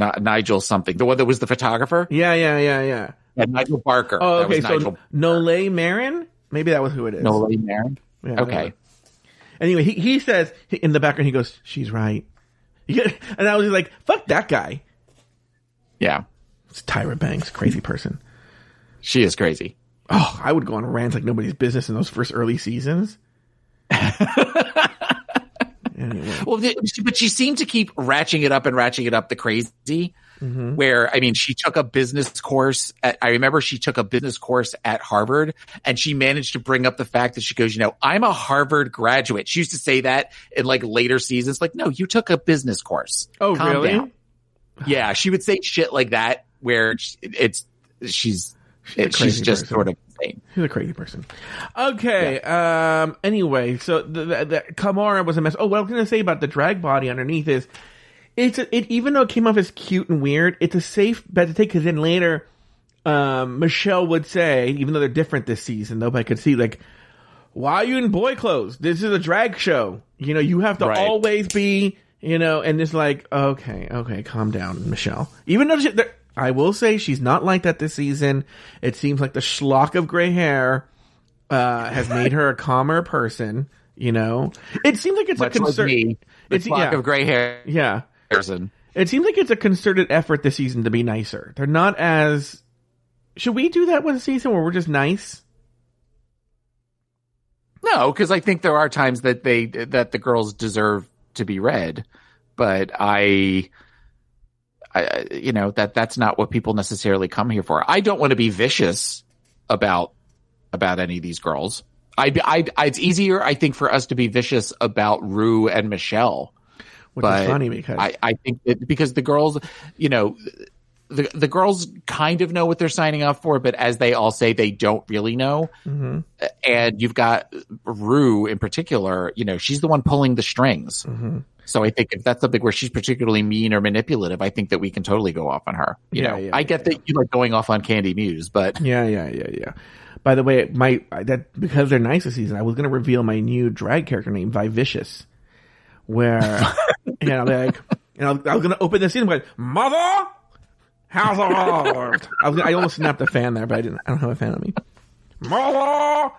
N- Nigel something, the one that was the photographer. Yeah, yeah, yeah, yeah. Yeah, Nigel Barker. Oh, That okay. was So Nigel Nole Marin? Maybe that was who it is. Nolan Marin. Yeah, Okay. Anyway, he, he says in the background, he goes, "She's right," and I was like, "Fuck that guy." Yeah, It's Tyra Banks, crazy person. she is crazy. Oh, I would go on rants like nobody's business in those first early seasons. anyway, Well, but she seemed to keep ratcheting it up and ratcheting it up the crazy. Mm-hmm. Where I mean, she took a business course. At, I remember she took a business course at Harvard, and she managed to bring up the fact that she goes, you know, I'm a Harvard graduate. She used to say that in like later seasons, like, no, you took a business course. oh Calm really? down. Yeah, she would say shit like that, where it's she's a she's just person. sort of insane. She's a crazy person. Okay. Um. Anyway, so the, the, the Kahmora was a mess. Oh, what I was going to say about the drag body underneath is, it's a, it even though it came off as cute and weird, it's a safe bet to take because then later, um, Michelle would say, even though they're different this season, nobody could see like, why are you in boy clothes? This is a drag show. You know, you have to Right. always be, you know, and it's like, okay, okay, calm down, Michelle. Even though she, I will say she's not like that this season. It seems like the schlock of gray hair uh, has made her a calmer person. You know, it seems like it's Much a like me, the It's flock yeah, of gray hair yeah. Person. It seems like it's a concerted effort this season to be nicer. They're not as. Should we do that one season where we're just nice? No, because I think there are times that they that the girls deserve to be read, but I, I, you know that that's not what people necessarily come here for. I don't want to be vicious about about any of these girls. I, I, I it's easier, I think, for us to be vicious about Ru and Michelle. Which But is funny because I, I think that because the girls, you know, the the girls kind of know what they're signing up for, but as they all say, they don't really know. Mhm, And you've got Ru in particular, you know, she's the one pulling the strings. mhm. So I think if that's something where she's particularly mean or manipulative, I think that we can totally go off on her. You Yeah, know, yeah, I get that you like going off on Kandy Muse, but Yeah, yeah, yeah, yeah. By the way, my that because they're nice this season, I was gonna reveal my new drag character name, Vivicious, where and I'll be like, and I'll, I was gonna open season with Mother, how's it? I was gonna, I almost snapped a fan there, but I didn't. I don't have a fan on me. Mother,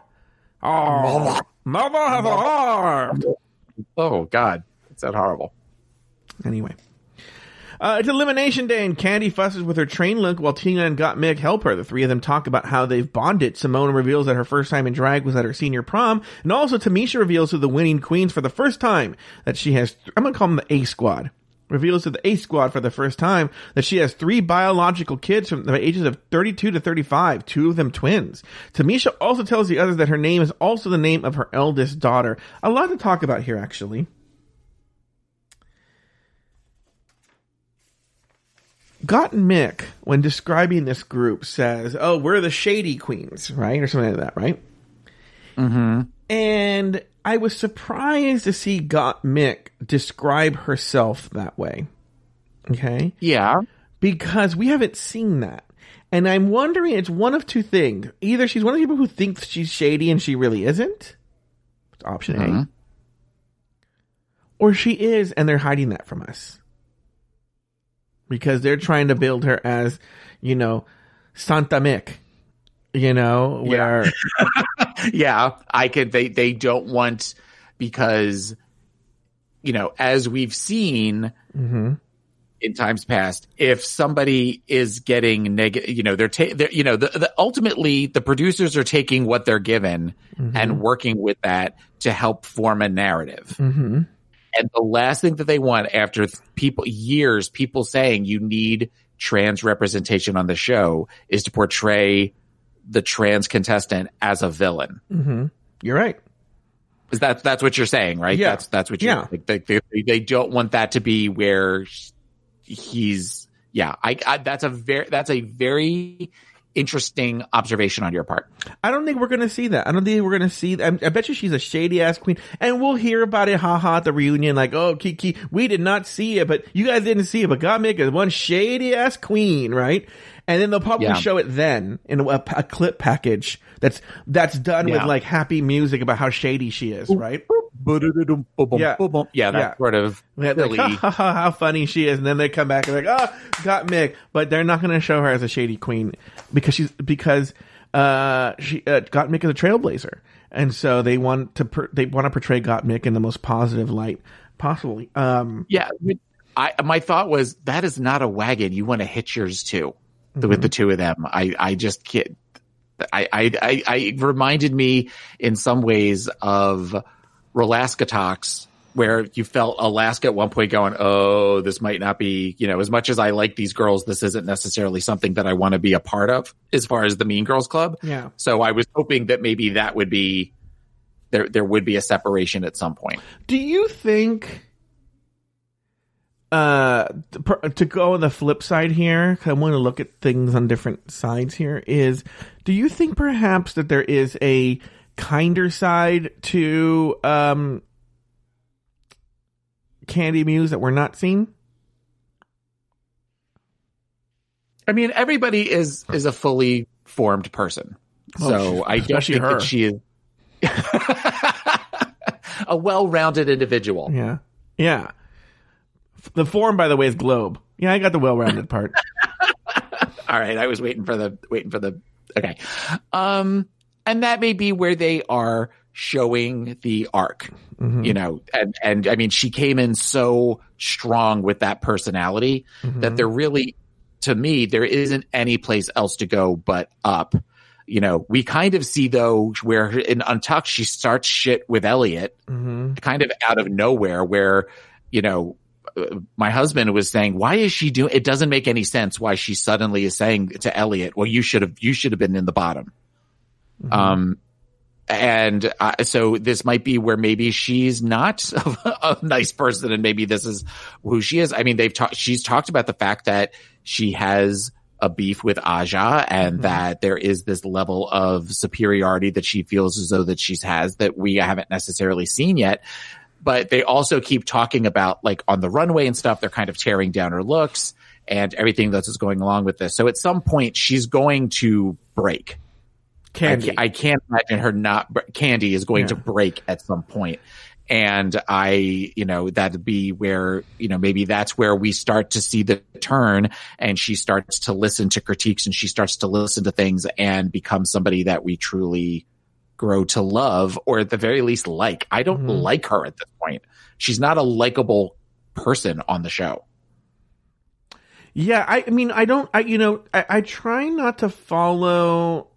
oh, Mother has arrived. oh god, it's that horrible. Anyway. Uh, it's Elimination Day, and Kandy fusses with her train look while Tina and Gottmik help her. The three of them talk about how they've bonded. Symone reveals that her first time in drag was at her senior prom, and also Tamisha reveals to the winning queens for the first time that she has, I'm gonna call them the A Squad, reveals to the A Squad for the first time that she has three biological kids from the ages of 32 to 35, two of them twins. Tamisha also tells the others that her name is also the name of her eldest daughter. A lot to talk about here, actually. Gottmik, when describing this group, says, "Oh, we're the Shady Queens, right, or something like that, right?" Mm-hmm. And I was surprised to see Gottmik describe herself that way. Okay, Yeah. because we haven't seen that, and I'm wondering it's one of two things: either she's one of the people who thinks she's shady and she really isn't, It's option A, Mhm. or she is and they're hiding that from us because they're trying to build her as you know santa mick you know where yeah, I could. They they don't want because you know as we've seen Mhm. in times past, if somebody is getting negative, you know they're, ta- they're you know the, the ultimately the producers are taking what they're given and working with that to help form a narrative. Mhm. And the last thing that they want after people years people saying you need trans representation on the show is to portray the trans contestant as a villain. Mhm. you're right Is that that's what you're saying, right? Yeah. That's that's what you're Yeah. they, they, they don't want that to be where he's yeah. I, I that's a very that's a very interesting observation on your part. i don't think we're gonna see that. I don't think we're gonna see I, I bet you she's a shady ass queen. And we'll hear about it haha at the reunion like oh kiki we did not see it but you guys didn't see it but Gottmik is one shady ass queen right? And then they'll probably Yeah. show it then in a, a clip package that's that's done with like happy music about how shady she is right yeah, yeah, that Yeah. sort of Yeah, like, silly. ha, ha, ha, how funny she is, and then they come back and like, oh, Gottmik, but they're not going to show her as a shady queen because she's because uh, she uh, Gottmik as a trailblazer, and so they want to per, they want to portray Gottmik in the most positive light possibly. Um, Yeah, I my thought was that is not a wagon you want to hitch yours to with the two of them. I I just can't. I I I, I reminded me in some ways of Rolaskatox where you felt Alaska at one point going, "Oh, this might not be." You know, as much as I like these girls, this isn't necessarily something that I want to be a part of as far as the Mean Girls Club. yeah. So I was hoping that maybe that would be there. There would be a separation at some point. Do you think? Uh, to go on the flip side here, 'cause I want to look at things on different sides here. Is do you think perhaps that there is a kinder side to um Kandy Muse that we're not seeing? I mean, everybody is is a fully formed person, Oh, so I don't think her. that she is a well-rounded individual. Yeah, yeah. The form, by the way, is globe. Yeah, I got the well-rounded part. All right, I was waiting for the waiting for the okay, um, and that may be where they are showing the arc, Mhm. you know, and and I mean, she came in so strong with that personality that Mhm. there really, to me, there isn't any place else to go but up. You know, we kind of see though where in Untucked she starts shit with Elliott, Mhm. kind of out of nowhere, where you know. uh, My husband was saying, "Why is she doing? It doesn't make any sense why she suddenly is saying to Elliott, "Well, you should have, you should have been in the bottom." Mhm. Um, and uh, so this might be where maybe she's not a nice person, and maybe this is who she is. I mean, they've talked. She's talked about the fact that she has a beef with Aja, and Mhm. that there is this level of superiority that she feels as though that she's has that we haven't necessarily seen yet. But they also keep talking about like on the runway and stuff. They're kind of tearing down her looks and everything that's going along with this. So at some point, she's going to break. I Kandy. ca- I, can't imagine her not. Kandy is going to break at some point, and I, you know, that'd be where you know maybe that's where we start to see the turn, and she starts to listen to critiques, and she starts to listen to things, and become somebody that we truly grow to love, or at the very least like. I don't Mhm. like her at this point. She's not a likable person on the show. Yeah, I, I mean, I don't, I, you know, I, I try not to follow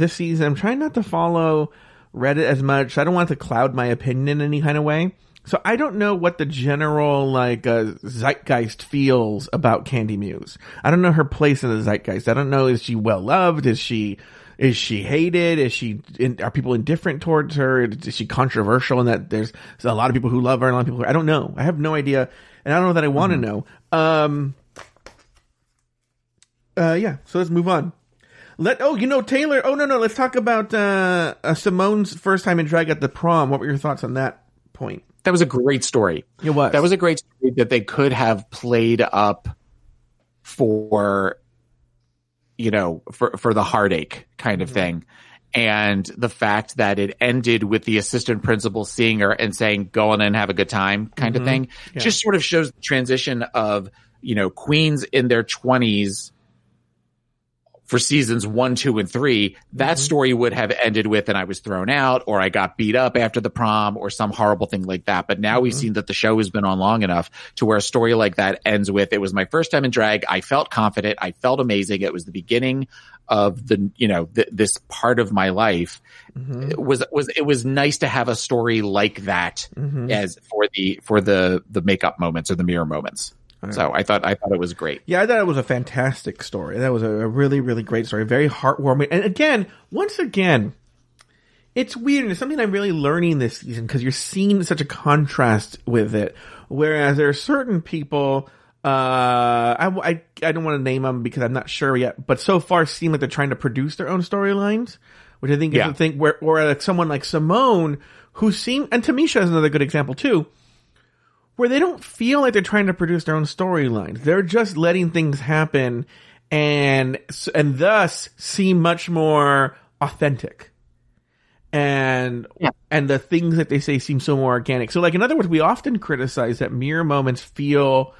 this season. I'm trying not to follow Reddit as much. I don't want to cloud my opinion in any kind of way. So I don't know what the general like uh, zeitgeist feels about Kandy Muse. I don't know her place in the zeitgeist. I don't know is she well loved? Is she is she hated? Is she in, are people indifferent towards her? Is she controversial in that there's, there's a lot of people who love her and a lot of people who I don't know. I have no idea, and I don't know that I want to know. Um, uh, yeah. So let's move on. Let oh, you know Taylor. Oh no, no. Let's talk about uh, uh Symone's first time in drag at the prom. What were your thoughts on that point? That was a great story. It was. That was a great story that they could have played up for, you know, for, for the heartache kind of thing. And the fact that it ended with the assistant principal seeing her and saying, go on and have a good time kind of thing Yeah. just sort of shows the transition of, you know, queens in their twenties for seasons one, two, and three, that story would have ended with, and I was thrown out, or I got beat up after the prom, or some horrible thing like that. But now we've seen that the show has been on long enough to where a story like that ends with, it was my first time in drag. I felt confident. I felt amazing. It was the beginning of the, you know, th- this part of my life. Mhm. It was, was, it was nice to have a story like that Mhm. as for the, for the, the makeup moments or the mirror moments. Right. So I thought, I thought it was great. Yeah, I thought it was a fantastic story. That was a, really, really great story. Very heartwarming. And again, once again, it's weird. and It's something I'm really learning this season because you're seeing such a contrast with it. Whereas there are certain people, uh, I, I, I don't want to name them because I'm not sure yet, but so far seem like they're trying to produce their own storylines, which I think is Yeah. the thing where, or like someone like Symone, who seem, and Tamisha is another good example too, where they don't feel like they're trying to produce their own storylines. They're just letting things happen and and thus seem much more authentic. and Yeah. and the things that they say seem so more organic. So, like in other words, we often criticize that mirror moments feel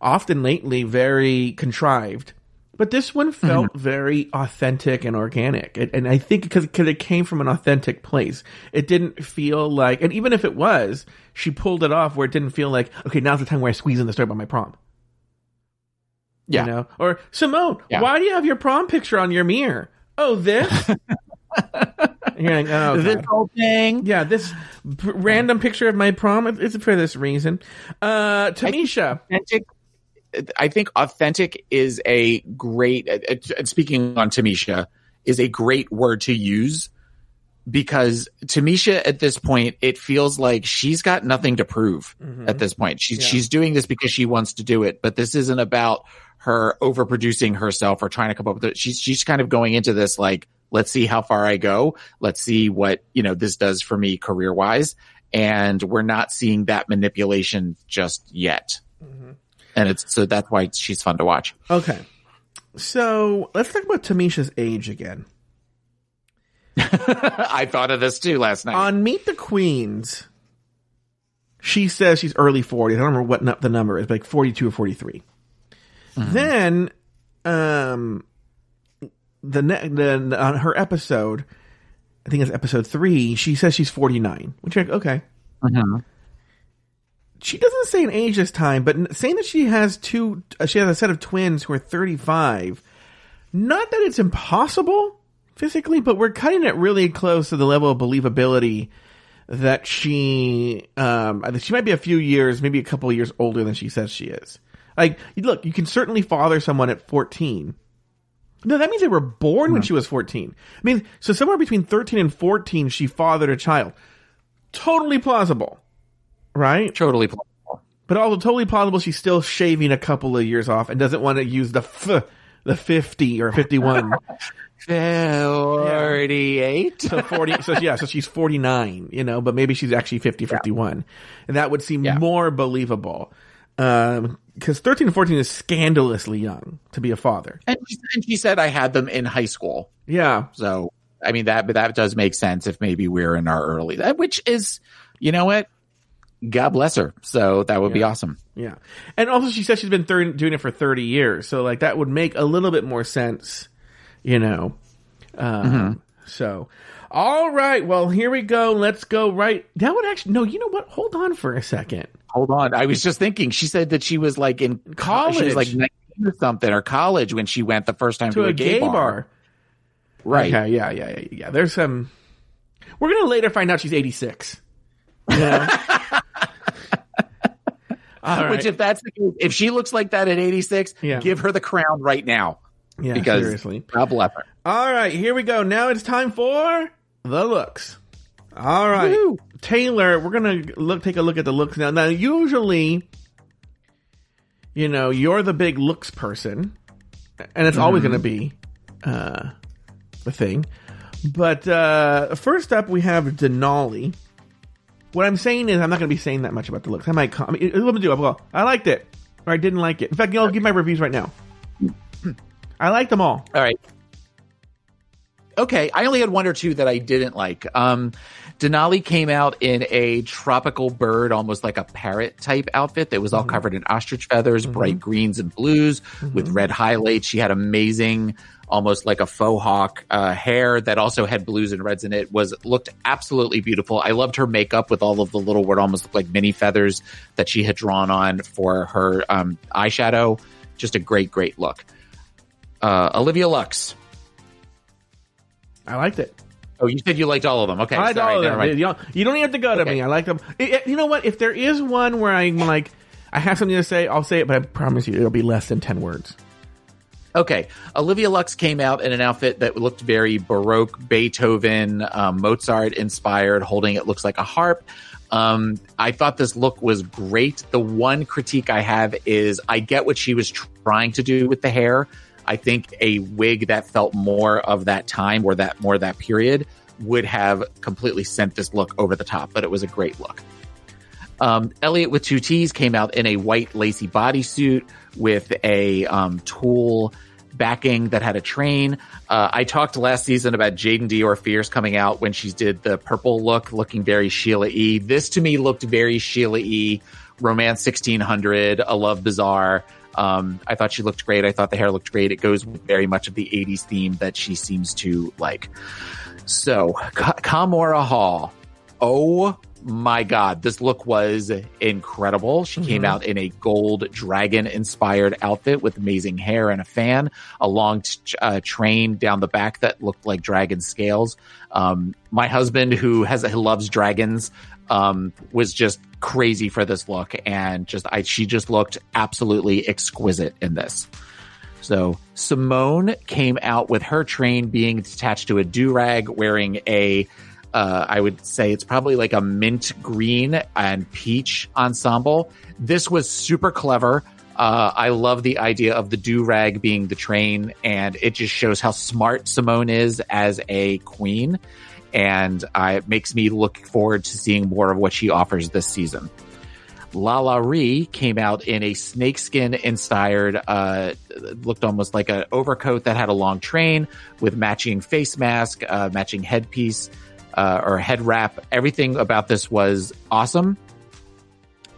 often lately very contrived. But this one felt very authentic and organic, and, and I think because it came from an authentic place, it didn't feel like. And even if it was, she pulled it off where it didn't feel like, okay, now's the time where I squeeze in the story about my prom. Yeah. You know, or Symone, Yeah. why do you have your prom picture on your mirror? Oh, this. You're like, oh, this whole thing. yeah, this p- random picture of my prom it- it's for this reason. Uh, Tamisha, authentic i think authentic is a great uh, uh, speaking on tamisha is a great word to use because tamisha at this point it feels like she's got nothing to prove at this point. She's Yeah. she's doing this because she wants to do it but this isn't about her overproducing herself or trying to come up with it. She's she's kind of going into this like let's see how far i go. Let's see what you know this does for me career wise and we're not seeing that manipulation just yet and it's so that's why she's fun to watch. okay. So let's talk about Tamisha's age again. I thought of this too last night. On Meet the Queens, she says she's early 40s. I don't remember what the number is, but like 42 or 43. Then, um, the, ne- the on her episode, I think it's episode three, she says she's 49, which like, okay. Mhm. She doesn't say an age this time, but saying that she has two, uh, she has a set of twins who are 35, not that it's impossible physically, but we're cutting it really close to the level of believability that she, um, she might be a few years, maybe a couple of years older than she says she is. Like, look, you can certainly father someone at 14. No, that means they were born when she was 14. I mean, so somewhere between 13 and 14, she fathered a child. Totally plausible. Right? totally plausible. But also totally plausible she's still shaving a couple of years off and doesn't want to use the f, the 50 or 51. Forty-eight. so 40, so yeah, so she's 49, you know, but maybe she's actually 50, 51. And that would seem Yeah. more believable. Um, cause 13 and 14 is scandalously young to be a father. And she, and she said I had them in high school. Yeah. So I mean that that does make sense if maybe we're in our early which is you know what? God bless her. So that would be awesome. Yeah. And also she said she's been thir- doing it for 30 years. So like that would make a little bit more sense, you know. Um, so all right. Well, here we go. Let's go right. That would actually, no, you know what? Hold on for a second. Hold on. I was just thinking. She said that she was like in College. She was like 19 or something or college when she went the first time To to, a, gay, bar. Right. Okay. Yeah. Yeah. Yeah. Yeah. There's some, we're going to later find out she's 86. You know? all right. Which, if that's the case, if she looks like that at 86, Yeah. give her the crown right now. yeah. because seriously. God bless her. All right, here we go. Now it's time for the looks. All right, Woohoo. Taylor, we're gonna look take a look at the looks now. Now, usually, you know, you're the big looks person, and it's always gonna be uh, the thing. But uh, first up, we have Denali. What I'm saying is, I'm not gonna be saying that much about the looks. I might. com- I mean, let me do. Well, I liked it, or I didn't like it. In fact, I'll give my reviews right now. I like them all. All right. Okay, I only had one or two that I didn't like. Um, Denali came out in a tropical bird, almost like a parrot type outfit that was all mm-hmm. covered in ostrich feathers, mm-hmm. bright greens and blues mm-hmm. with red highlights. She had amazing, almost like a faux hawk uh, hair that also had blues and reds in it. Was looked absolutely beautiful. I loved her makeup with all of the little, what almost looked like mini feathers that she had drawn on for her um, eyeshadow. Just a great, great look. Uh, Olivia Lux. I liked it. Oh, you said you liked all of them. Okay, I like sorry, all of them. You don't, you don't have to go to Okay. me. I like them. It- it- you know what? If there is one where I'm like, I have something to say, I'll say it, but I promise you it'll be less than 10 words. Okay, Olivia Lux came out in an outfit that looked very Baroque, Beethoven, um, Mozart inspired, holding it looks like a harp. Um, I thought this look was great. The one critique I have is I get what she was trying to do with the hair. I think a wig that felt more of that time or that more that period would have completely sent this look over the top, but it was a great look. Um, Elliott with two T's came out in a white lacy bodysuit with a um, tulle backing that had a train. Uh, I talked last season about Jaden Dior Fierce coming out when she did the purple look, looking very Sheila E. This to me looked very Sheila E. Romance 1600, A Love Bizarre. Um, I thought she looked great. I thought the hair looked great. It goes very much of the 80s theme that she seems to like. So, Ka- Kahmora Hall. Oh my God, this look was incredible. She came out in a gold dragon inspired outfit with amazing hair and a fan, a long t- uh, train down the back that looked like dragon scales. Um, my husband, who has who loves dragons, um, was just crazy for this look, and just I, she just looked absolutely exquisite in this. So Symone came out with her train being attached to a do rag, wearing a uh, I would say it's probably like a mint green and peach ensemble. This was super clever. Uh, I love the idea of the do rag being the train, and it just shows how smart Symone is as a queen. And uh, it makes me look forward to seeing more of what she offers this season. LaLa Ri came out in a snakeskin inspired, uh, looked almost like an overcoat that had a long train with matching face mask, uh, matching headpiece uh, or head wrap. Everything about this was awesome.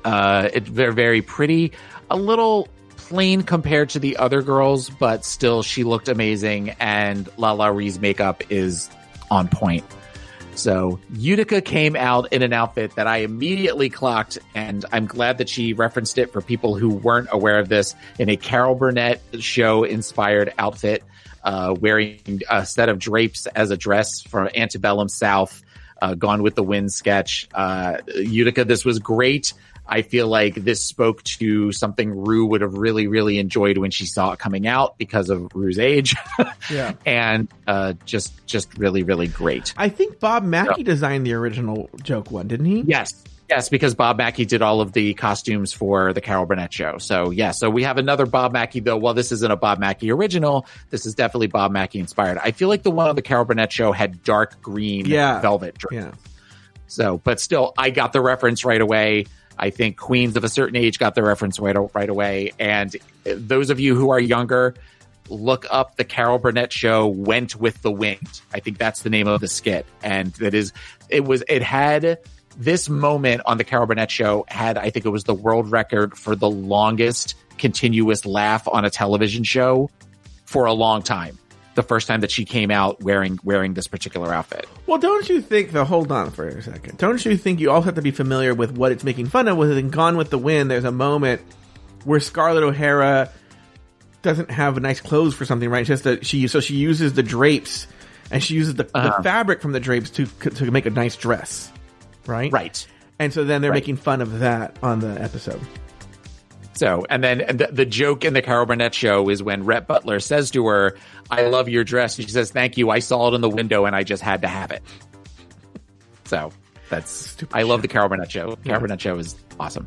Uh, it's very, very pretty. A little plain compared to the other girls, but still, she looked amazing. And LaLa Ri's makeup is on point. So Utica came out in an outfit that I immediately clocked, and I'm glad that she referenced it for people who weren't aware of this in a Carol Burnett show inspired outfit, uh, wearing a set of drapes as a dress from Antebellum South, uh, Gone with the Wind sketch. Uh, Utica, this was great. I feel like this spoke to something Ru would have really, really enjoyed when she saw it coming out because of Ru's age. Yeah. and uh, just, just really, really great. I think Bob Mackie designed the original joke one, didn't he? Yes. Yes, because Bob Mackie did all of the costumes for the Carol Burnett show. So yeah, so we have another Bob Mackie though. While this isn't a Bob Mackie original. This is definitely Bob Mackie inspired. I feel like the one on the Carol Burnett show had dark green Yeah. velvet. drapes. Yeah. So, but still, I got the reference right away. I think queens of a certain age got the reference right, right away. And those of you who are younger, look up the Carol Burnett show Went with the Wind. I think that's the name of the skit. And that is, it was, it had this moment on the Carol Burnett show had, I think it was the world record for the longest continuous laugh on a television show for a long time. The first time that she came out wearing, wearing this particular outfit. Well, don't you think, though, hold on for a second. Don't you think you also have to be familiar with what it's making fun of? With in Gone with the Wind, there's a moment where Scarlett O'Hara doesn't have nice clothes for something, right? She has to, she, so she uses the drapes and she uses the, Uh-huh. the fabric from the drapes to, to make a nice dress, right? Right. And so then they're Right. making fun of that on the episode. So, and then and the, the joke in the Carol Burnett show is when Rhett Butler says to her, I love your dress. And she says, Thank you. I saw it in the window and I just had to have it. So that's, Stupid I love the Carol Burnett show. Carol Burnett show is awesome.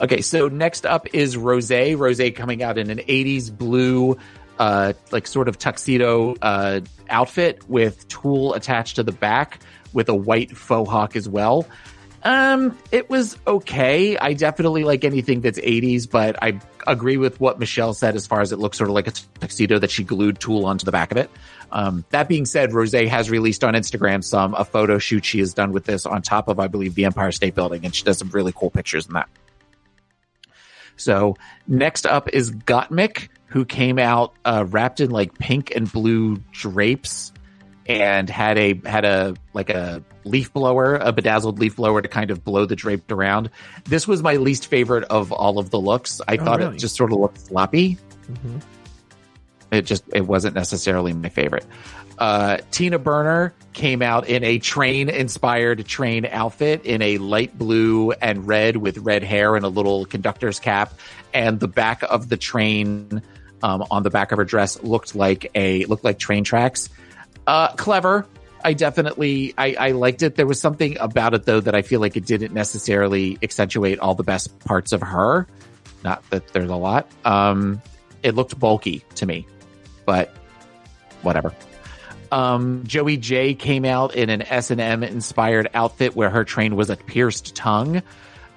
Okay. So next up is Rose. Rose coming out in an 80s blue, uh, like sort of tuxedo, uh, outfit with tulle attached to the back with a white faux hawk as well. Um, it was okay. I definitely like anything that's 80s, but I agree with what Michelle said as far as it looks sort of like a tuxedo that she glued tulle onto the back of it. Um, that being said, Rose has released on Instagram some a photo shoot she has done with this on top of, I believe, the Empire State Building, and she does some really cool pictures in that. So next up is Gottmik, who came out uh, wrapped in like pink and blue drapes and had a had a like a leaf blower, a bedazzled leaf blower to kind of blow the draped around. This was my least favorite of all of the looks. I thought really? it just sort of looked sloppy. Mhm. It just it wasn't necessarily my favorite. Uh, Tina Burner came out in a train inspired train outfit in a light blue and red with red hair and a little conductor's cap. And the back of the train, um, on the back of her dress looked like a, looked like train tracks. Uh, clever. I definitely, I, I liked it. There was something about it though that I feel like it didn't necessarily accentuate all the best parts of her. Not that there's a lot. Um, it looked bulky to me, but whatever. Um, Joey Jay came out in an S and M inspired outfit where her train was a pierced tongue.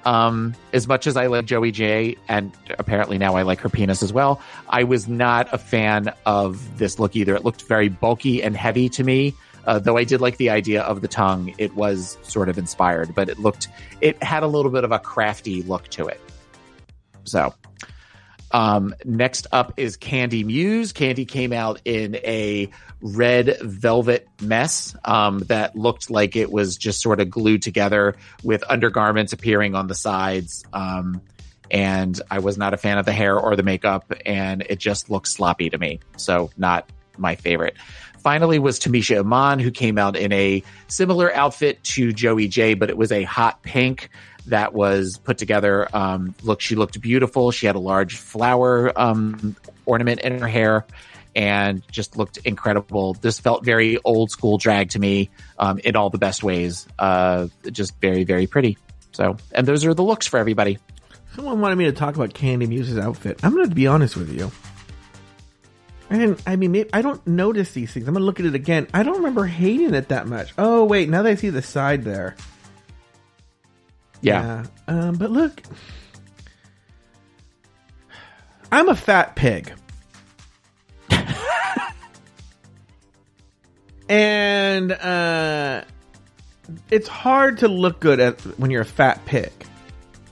Um, as much as I like Joey Jay, and apparently now I like her penis as well, I was not a fan of this look either. It looked very bulky and heavy to me. Uh, though I did like the idea of the tongue, it was sort of inspired, but it looked, it had a little bit of a crafty look to it. So, um, next up is Kandy Muse. Kandy came out in a red velvet mess um, that looked like it was just sort of glued together with undergarments appearing on the sides. Um, and I was not a fan of the hair or the makeup, and it just looked sloppy to me. So, not my favorite. Finally, was Tamisha Iman, who came out in a similar outfit to Joey Jay, but it was a hot pink that was put together. Um, look, she looked beautiful. She had a large flower um, ornament in her hair and just looked incredible. This felt very old school drag to me um, in all the best ways. Uh, just very, very pretty. So, and those are the looks for everybody. Someone wanted me to talk about Kandy Muse's outfit. I'm going to be honest with you. And I mean, maybe, I don't notice these things. I'm gonna look at it again. I don't remember hating it that much. Oh wait, now that I see the side there. Yeah. yeah. Um, but look, I'm a fat pig. and uh, it's hard to look good at when you're a fat pig.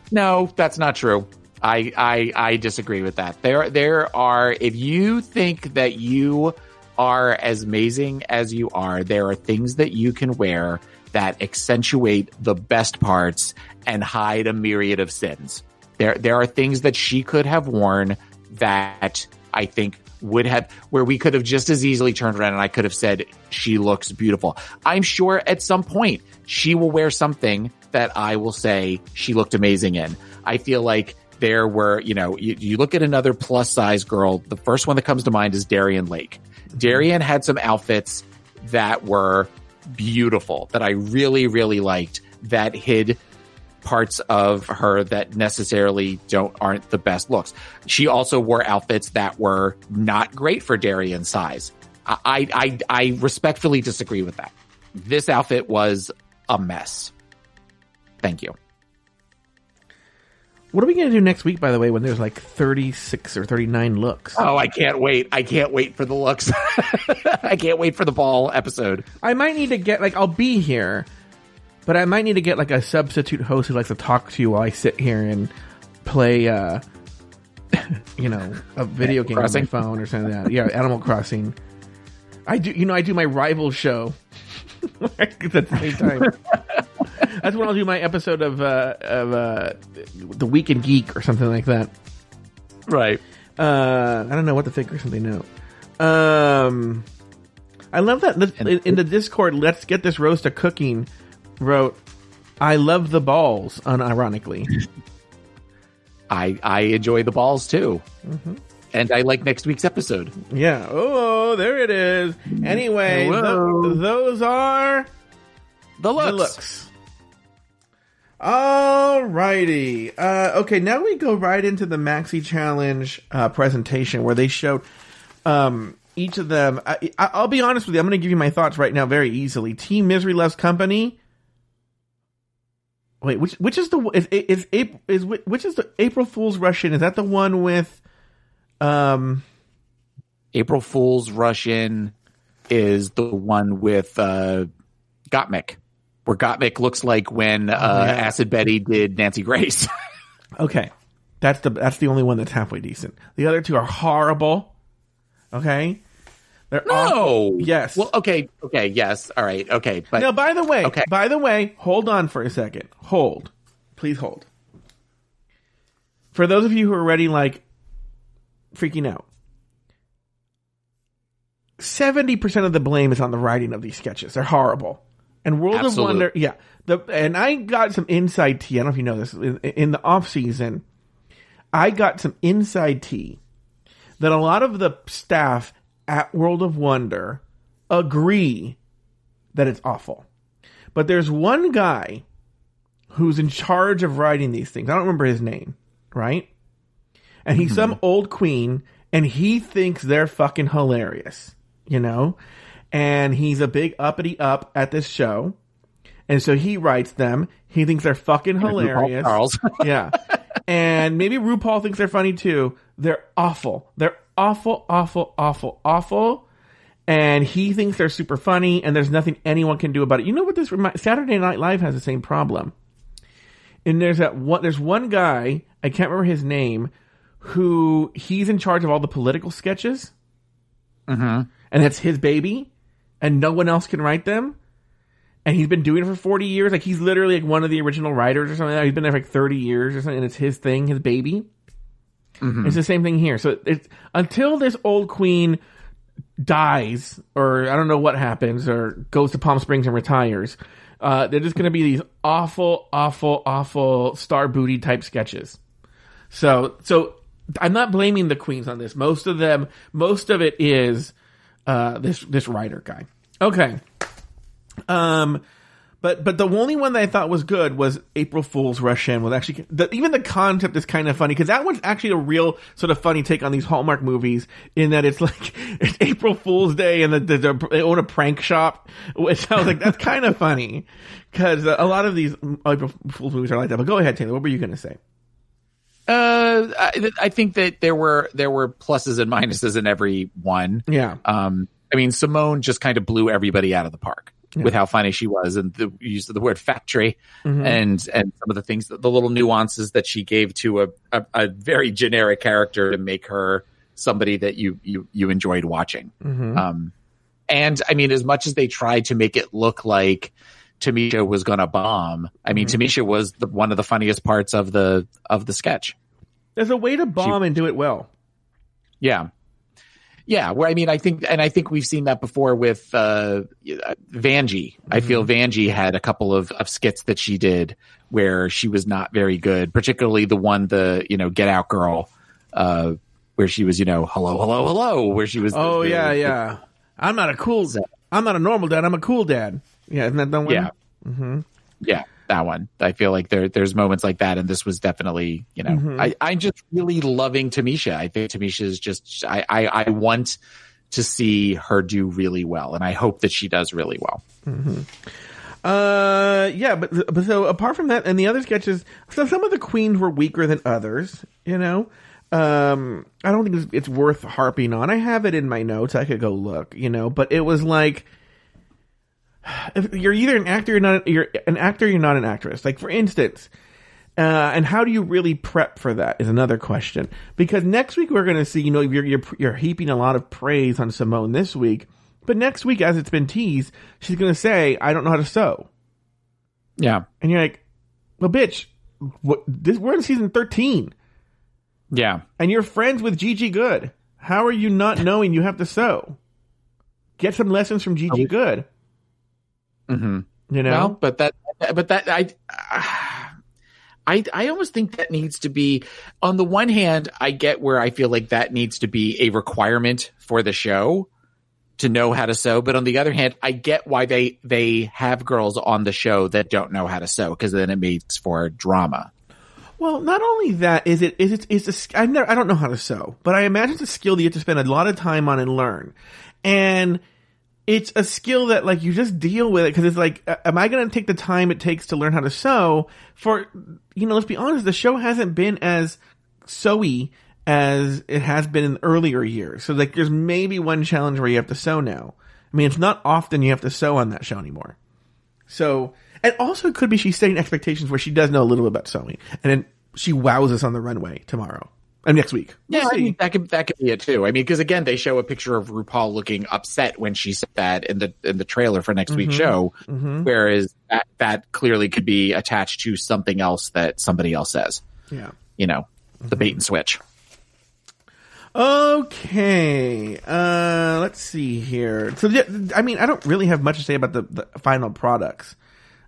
No, that's not true. I, I I disagree with that. There there are if you think that you are as amazing as you are, there are things that you can wear that accentuate the best parts and hide a myriad of sins. There there are things that she could have worn that I think would have where we could have just as easily turned around and I could have said she looks beautiful. I'm sure at some point she will wear something that I will say she looked amazing in. I feel like there were, you know, you, you look at another plus size girl, the first one that comes to mind is Darienne Lake. Darienne had some outfits that were beautiful that I really, really liked that hid parts of her that necessarily don't aren't the best looks. She also wore outfits that were not great for Darienne's size. I, I I respectfully disagree with that. This outfit was a mess. Thank you. What are we going to do next week, by the way, when there's like 36 or 39 looks? Oh, I can't wait. I can't wait for the looks. I can't wait for the ball episode. I might need to get, like, I'll be here, but I might need to get, like, a substitute host who likes to talk to you while I sit here and play, uh, you know, a video game Crossing. on my phone or something like that. Yeah, Animal Crossing. I do, you know, I do my rival show at the same time. That's when I'll do my episode of uh, of uh, the Week in Geek or something like that. Right. Uh, I don't know what to think or something now. Um, I love that in, in the Discord. Let's get this roast of cooking. Wrote, I love the balls. Unironically, I I enjoy the balls too. Mm-hmm and I like next week's episode. Yeah. Oh, there it is. Anyway, th- those are the looks. The looks. Alrighty. Uh, okay, now we go right into the Maxi Challenge uh, presentation where they showed um, each of them. I, will be honest with you. I'm going to give you my thoughts right now very easily. Team Misery Loves Company. Wait, which which is the is is, is, is which is the April Fool's Rush In? Is that the one with um April Fool's Rush In is the one with uh Gottmik where Gottmik looks like when uh, oh, yeah. Acid Betty did Nancy Grace. okay, that's the that's the only one that's halfway decent. The other two are horrible. Okay. They're no. Yes. Well, okay. Okay. Yes. All right. Okay. But now, by the way, okay. By the way, hold on for a second. Hold. Please hold. For those of you who are already like freaking out, seventy percent of the blame is on the writing of these sketches. They're horrible. And World Absolute. of Wonder, yeah. The and I got some inside tea. I don't know if you know this. In, in the off season, I got some inside tea that a lot of the staff at World of Wonder agree that it's awful. But there's one guy who's in charge of writing these things. I don't remember his name, right? And he's mm-hmm. some old queen, and he thinks they're fucking hilarious, you know? and he's a big uppity up at this show. and so he writes them. He thinks they're fucking hilarious. Charles. yeah. And maybe RuPaul thinks they're funny too. They're awful. They're awful, awful, awful, awful. And he thinks they're super funny and there's nothing anyone can do about it. You know what this remi- Saturday Night Live has the same problem. And there's that one there's one guy, I can't remember his name, who he's in charge of all the political sketches. hmm And that's his baby and no one else can write them. And he's been doing it for 40 years. Like he's literally like one of the original writers or something. He's been there for like 30 years or something. And it's his thing, his baby. It's the same thing here. So it's until this old queen dies, or I don't know what happens, or goes to Palm Springs and retires. Uh, they're just going to be these awful, awful, awful star booty type sketches. So, so I'm not blaming the queens on this. Most of them, most of it is uh, this this writer guy. Okay. Um, but but the only one that I thought was good was April Fool's Rush In. Was actually the, even the concept is kind of funny because that one's actually a real sort of funny take on these Hallmark movies in that it's like it's April Fool's Day and the, the, the, they own a prank shop, which I was like that's kind of funny because a lot of these April Fool's movies are like that. But go ahead, Taylor. What were you going to say? Uh, I, I think that there were there were pluses and minuses in every one. Yeah. Um, I mean, Symone just kind of blew everybody out of the park with how funny she was, and the use of the word factory, Mm-hmm. and and some of the things, the little nuances that she gave to a, a, a very generic character to make her somebody that you you you enjoyed watching. Mm-hmm. Um, and I mean, as much as they tried to make it look like Tamisha was going to bomb, I mean, Mm-hmm. Tamisha was the, one of the funniest parts of the of the sketch. There's a way to bomb and do it well. Yeah. Yeah, where I mean, I think, and I think we've seen that before with uh, Vanjie. I feel Vanjie had a couple of, of skits that she did where she was not very good, particularly the one, the you know, Get Out Girl, uh, where she was, you know, hello, hello, hello, where she was. Oh the- yeah, the- yeah. I'm not a cool. Dad. I'm not a normal dad. I'm a cool dad. Yeah, isn't that the one? yeah, yeah, that one. I feel like there there's moments like that, and this was definitely, you know, I I'm just really loving Tamisha. I think Tamisha is just, I I, I want to see her do really well, and I hope that she does really well. Uh, yeah, but but so apart from that, and the other sketches, so some of the queens were weaker than others. You know, um, I don't think it's, it's worth harping on. I have it in my notes. I could go look. You know, but it was like. If you're either an actor, you're not. You're an actor. You're not an actress. Like for instance, uh, and how do you really prep for that is another question. Because next week we're going to see, you know, you're, you're you're heaping a lot of praise on Symone this week, but next week, as it's been teased, she's going to say, "I don't know how to sew," Yeah, and you're like, "Well, bitch, what? This we're in season thirteen, yeah, and you're friends with Gigi Goode. How are you not knowing you have to sew? Get some lessons from Gigi Goode. Hmm You know, Well, but that, but that, I, I, I almost think that needs to be. On the one hand, I get where I feel like that needs to be a requirement for the show to know how to sew. But on the other hand, I get why they they have girls on the show that don't know how to sew because then it makes for drama. Well, not only that, is it is it is a, sk- I never I don't know how to sew, but I imagine it's a skill that you have to spend a lot of time on and learn, and it's a skill that like you just deal with it because it's like, am I going to take the time it takes to learn how to sew? For you know, let's be honest, the show hasn't been as sewy as it has been in earlier years. So like, there's maybe one challenge where you have to sew now. I mean, it's not often you have to sew on that show anymore. So, and also it could be she's setting expectations where she does know a little about sewing, and then she wows us on the runway tomorrow and next week. We'll Yeah, I mean, that could that could be it too. I mean, because again, they show a picture of RuPaul looking upset when she said that in the in the trailer for next week's show, whereas that that clearly could be attached to something else that somebody else says. yeah. You know, the bait and switch. Okay. Uh, let's see here. So, I mean, I don't really have much to say about the, the final products.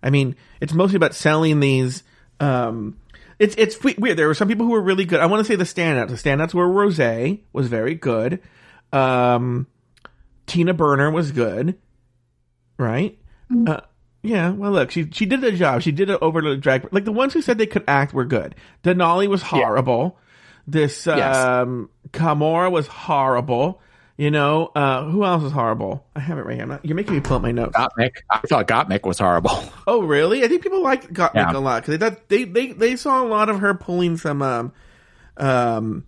I mean, it's mostly about selling these. Um, it's it's weird. There were some people who were really good. I want to say the standouts. The standouts were Rose was very good. Um, Tina Burner was good, right? Uh, yeah. Well, look, she she did a job. She did it over the drag. Like the ones who said they could act were good. Denali was horrible. This Yes. um, Kahmora was horrible. You know, uh, who else is horrible? I have it right here. I'm not- you're making me pull up my notes. Gottmik. I thought Gottmik was horrible. Oh, really? I think people liked Gottmik Yeah. a lot because they thought they, they they saw a lot of her pulling some um um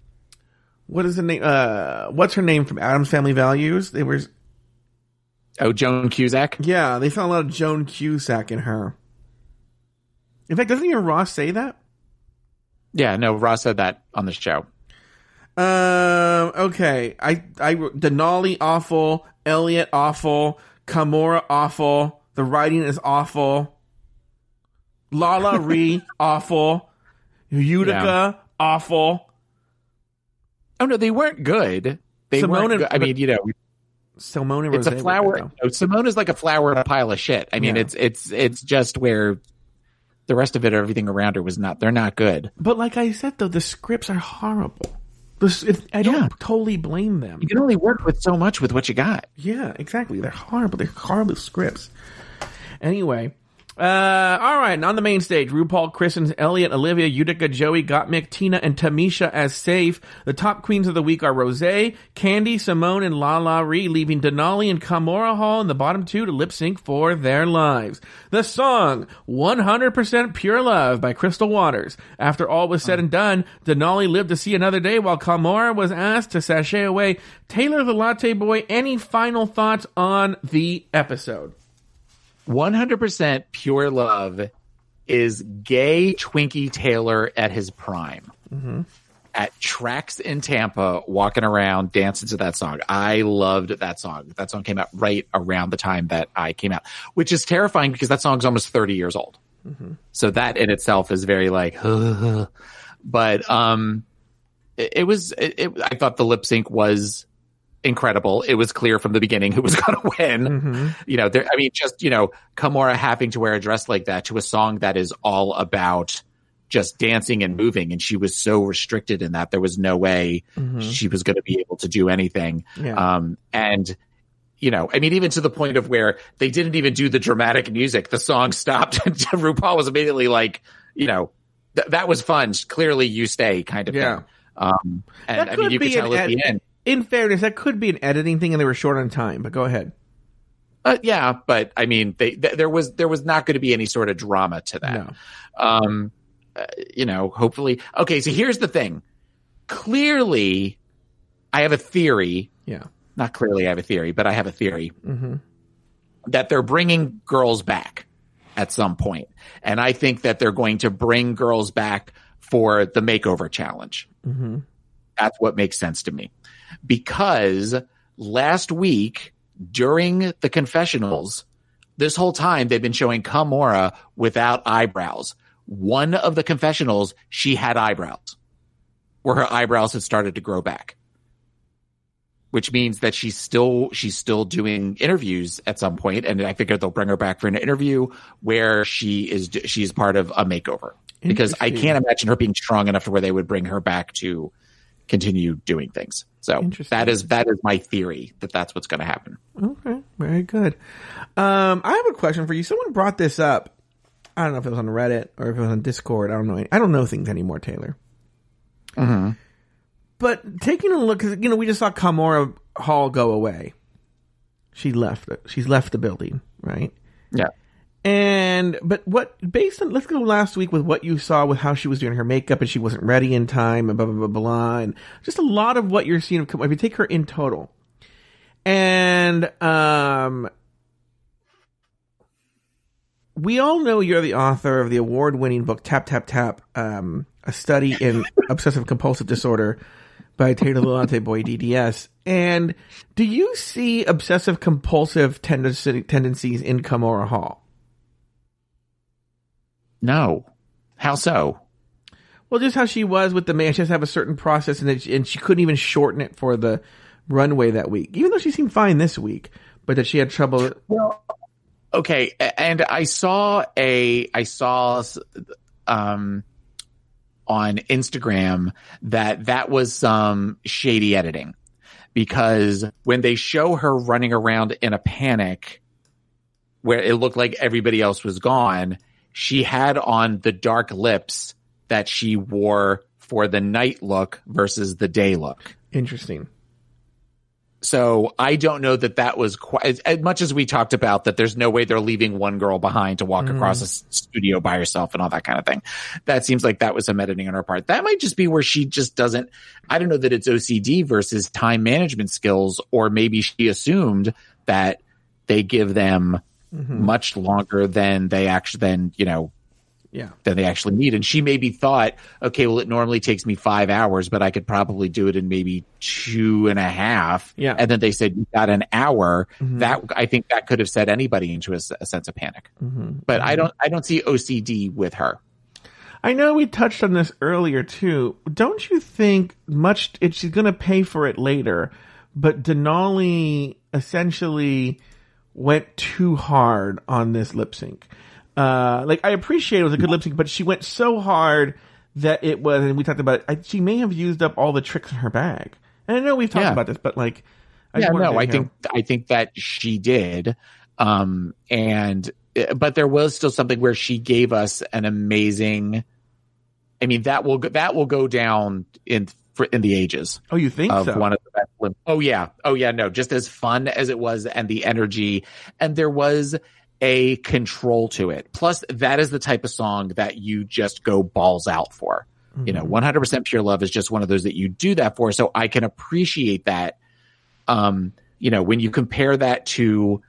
what is the name uh what's her name from Addams Family Values? They were Oh, Joan Cusack. yeah they saw a lot of Joan Cusack in her. In fact, doesn't even Ross say that? Yeah, no, Ross said that on the show. Um. Okay. I. I. Denali awful. Elliott awful. Kahmora awful. The writing is awful. LaLa Ri awful. Utica awful. Oh no, they weren't good. They Symone weren't. and- Good. I mean, you know, Symone and it's a flower. no, Symone is like a flower in a pile of shit. I mean, Yeah. it's it's it's just where the rest of it, everything around her was not. They're not good. But like I said, though, the scripts are horrible. The, s- if, I don't Yeah. totally blame them. You can only work with so much with what you got. Yeah, exactly. They're horrible. They're horrible scripts. Anyway, uh, all right. And on the main stage, RuPaul christens Elliott, Olivia, Utica, Joey, Gottmik, Tina, and Tamisha as safe. The top queens of the week are Rose, Kandy, Symone, and LaLa Ri, leaving Denali and Kahmora Hall in the bottom two to lip sync for their lives. The song, 100% Pure Love by Crystal Waters. After all was said and done, Denali lived to see another day while Kahmora was asked to sashay away. Taylor the Latte Boy, any final thoughts on the episode? 100% pure love is gay Twinkie Taylor at his prime. At tracks in Tampa, walking around, dancing to that song. I loved that song. That song came out right around the time that I came out, which is terrifying because that song's almost 30 years old. So that in itself is very like, but, um, it, it was, it, it, I thought the lip sync was incredible. It was clear from the beginning who was going to win. You know, there, I mean, just, you know, Kahmora having to wear a dress like that to a song that is all about just dancing and moving. And she was so restricted in that there was no way she was going to be able to do anything. Yeah. Um, and, you know, I mean, even to the point of where they didn't even do the dramatic music. The song stopped and RuPaul was immediately like, you know, th- that was fun. Clearly you stay kind of Yeah. thing. Um, and That I mean, you could be an tell at the end. In fairness, that could be an editing thing and they were short on time, but go ahead. Uh, yeah, but I mean, they, th- there was there was not going to be any sort of drama to that. No. Um, uh, you know, hopefully. Okay, so here's the thing. Clearly, I have a theory. Yeah. Not clearly, I have a theory, but I have a theory Mm-hmm. that they're bringing girls back at some point. and I think that they're going to bring girls back for the makeover challenge. Mm-hmm. That's what makes sense to me. Because last week during the confessionals, this whole time they've been showing Kahmora without eyebrows. One of the confessionals, she had eyebrows where her eyebrows had started to grow back. Which means that she's still, she's still doing interviews at some point, And I figure they'll bring her back for an interview where she is, she's part of a makeover because I can't imagine her being strong enough to where they would bring her back to continue doing things. So that is that is my theory that that's what's going to happen. Okay, very good. Um, I have a question for you. Someone brought this up. I don't know if it was on Reddit or if it was on Discord. I don't know. I don't know things anymore, Taylor. Mm-hmm. But taking a look, you know, we just saw Kahmora Hall go away. She left. She's left the building, right? Yeah. And but what based on let's go last week with what you saw with how she was doing her makeup and she wasn't ready in time and blah blah blah blah and just a lot of what you're seeing of if you take her in total. And um we all know you're the author of the award-winning book Tap Tap Tap, um, a study in obsessive compulsive disorder by Taylor Latte Boy DDS. And do you see obsessive compulsive tendencies in Kahmora Hall? No. How so? Well, just how she was with the man, she has to have a certain process, and, it, and she couldn't even shorten it for the runway that week, even though she seemed fine this week, but that she had trouble. Well, okay, and I saw a I saw um on Instagram that that was some shady editing because when they show her running around in a panic where it looked like everybody else was gone, she had on the dark lips that she wore for the night look versus the day look. Interesting. So I don't know that that was quite as, much as we talked about that. There's no way they're leaving one girl behind to walk mm-hmm. across a studio by herself and all that kind of thing. That seems like that was some editing on her part. That might just be where she just doesn't. I don't know that it's OCD versus time management skills, or maybe she assumed that they give them Mm-hmm. much longer than they actually than you know Yeah. than they actually need. And she maybe thought, okay, well, it normally takes me five hours, but I could probably do it in maybe two and a half. Yeah. And then they said, you got an hour. Mm-hmm. That, I think that could have set anybody into a sense of panic. Mm-hmm. But I don't, I don't see OCD with her. I know we touched on this earlier too. Don't you think much it, she's going to pay for it later, but Denali essentially went too hard on this lip sync. Uh, like I appreciate it was a good lip sync, but she went so hard that it was, and we talked about it. I, she may have used up all the tricks in her bag. And I know we've talked Yeah. about this, but like, I yeah, no, I think, I think that she did. Um, and, but there was still something where she gave us an amazing, I mean, that will, go- that will go down in, for, in the ages. Oh, you think of so? one of the best oh yeah. Oh yeah no just as fun as it was and the energy. And there was a control to it. Plus that is the type of song that you just go balls out for. You know 100% pure love is just one of those that you do that for. So i can appreciate that. Um you know when you compare that to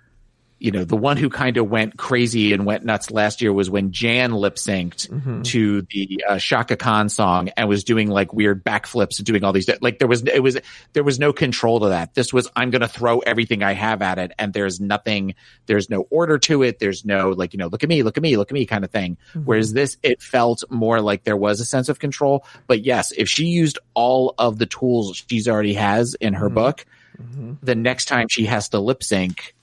you know the one who kind of went crazy and went nuts last year was when jan lip synced Mm-hmm. to the uh, Chaka Khan song and was doing like weird backflips and doing all these like there was it was there was no control to that. This was i'm gonna throw everything i have at it and there's nothing there's no order to it. There's no like you know look at me look at me look at me kind of thing whereas this it felt more like there was a sense of control. But yes if she used all of the tools she's already has in her book the next time she has to lip sync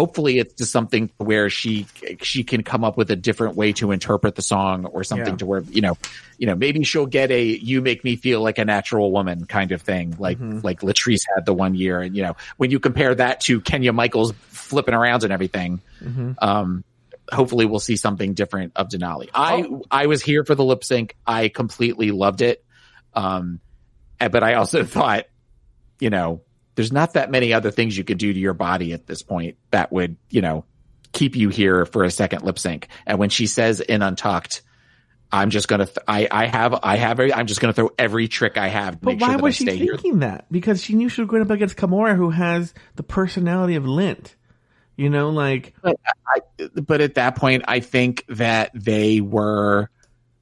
hopefully it's just something where she she can come up with a different way to interpret the song or something Yeah. to where you know you know maybe she'll get a you make me feel like a natural woman kind of thing like like Latrice had the one year. And you know when you compare that to Kenya Michaels flipping around and everything um hopefully we'll see something different of Denali. I I was here for the lip sync. I completely loved it. Um but I also thought you know, there's not that many other things you could do to your body at this point that would, you know, keep you here for a second lip sync. And when she says in Untucked, I'm just gonna, th- I, I have, I have, I'm just gonna throw every trick I have to But make why sure was she stay here. thinking that? Because she knew she was going up against Kahmora, who has the personality of Lint. You know, like But I, but at that point, I think that they were,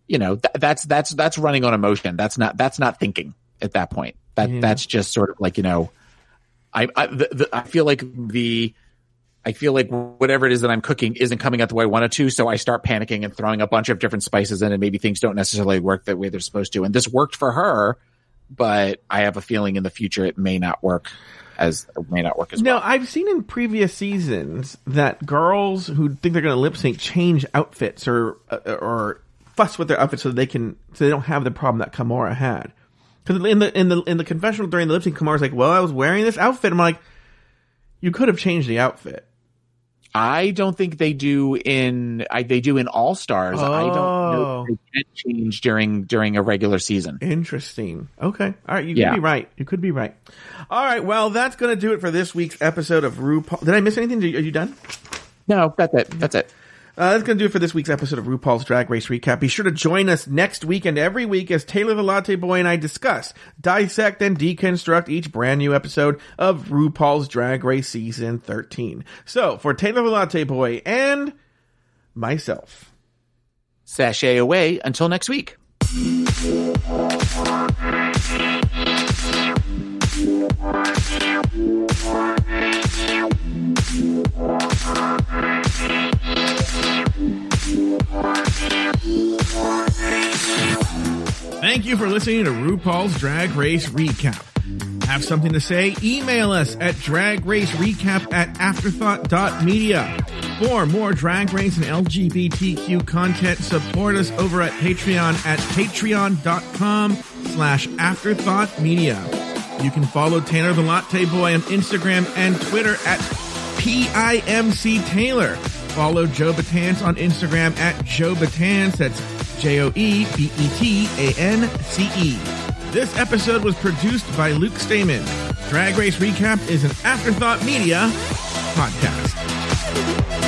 you know, th- that's that's that's running on emotion. That's not that's not thinking at that point. That Yeah. that's just sort of like you know, I I, the, the, I feel like the. I feel like whatever it is that I'm cooking isn't coming out the way I wanted to, so I start panicking and throwing a bunch of different spices in, and maybe things don't necessarily work the way they're supposed to. And this worked for her, but I have a feeling in the future it may not work as it may not work as No, well. I've seen in previous seasons that girls who think they're going to lip sync change outfits or uh, or fuss with their outfits so they can so they don't have the problem that Kahmora had. Because in the in the in the confessional during the lip sync, Kahmora's like, "Well, I was wearing this outfit." I'm like, "You could have changed the outfit." I don't think they do in I, they do in All Stars. I don't know Oh. if they can change during during a regular season. Interesting. Okay. All right. You Yeah. could be right. You could be right. All right. Well, that's going to do it for this week's episode of RuPaul. Did I miss anything? Are you done? No, that's it. That's it. Uh, that's going to do it for this week's episode of RuPaul's Drag Race Recap. Be sure to join us next week and every week as Taylor the Latte Boy and I discuss, dissect, and deconstruct each brand new episode of RuPaul's Drag Race Season 13. So, for Taylor the Latte Boy and myself, Sashay away until next week. Thank you for listening to RuPaul's Drag Race Recap. Have something to say? Email us at dragracerecap at afterthought.media. For more drag race and LGBTQ content, support us over at Patreon at patreon.com slash afterthoughtmedia. You can follow Tanner the Latte Boy on Instagram and Twitter at PIMC Taylor. Follow Joe Betance on Instagram at Joe Betance. That's J O E B E T A N C E. This episode was produced by Luke Stamen. Drag Race Recap is an Afterthought Media podcast.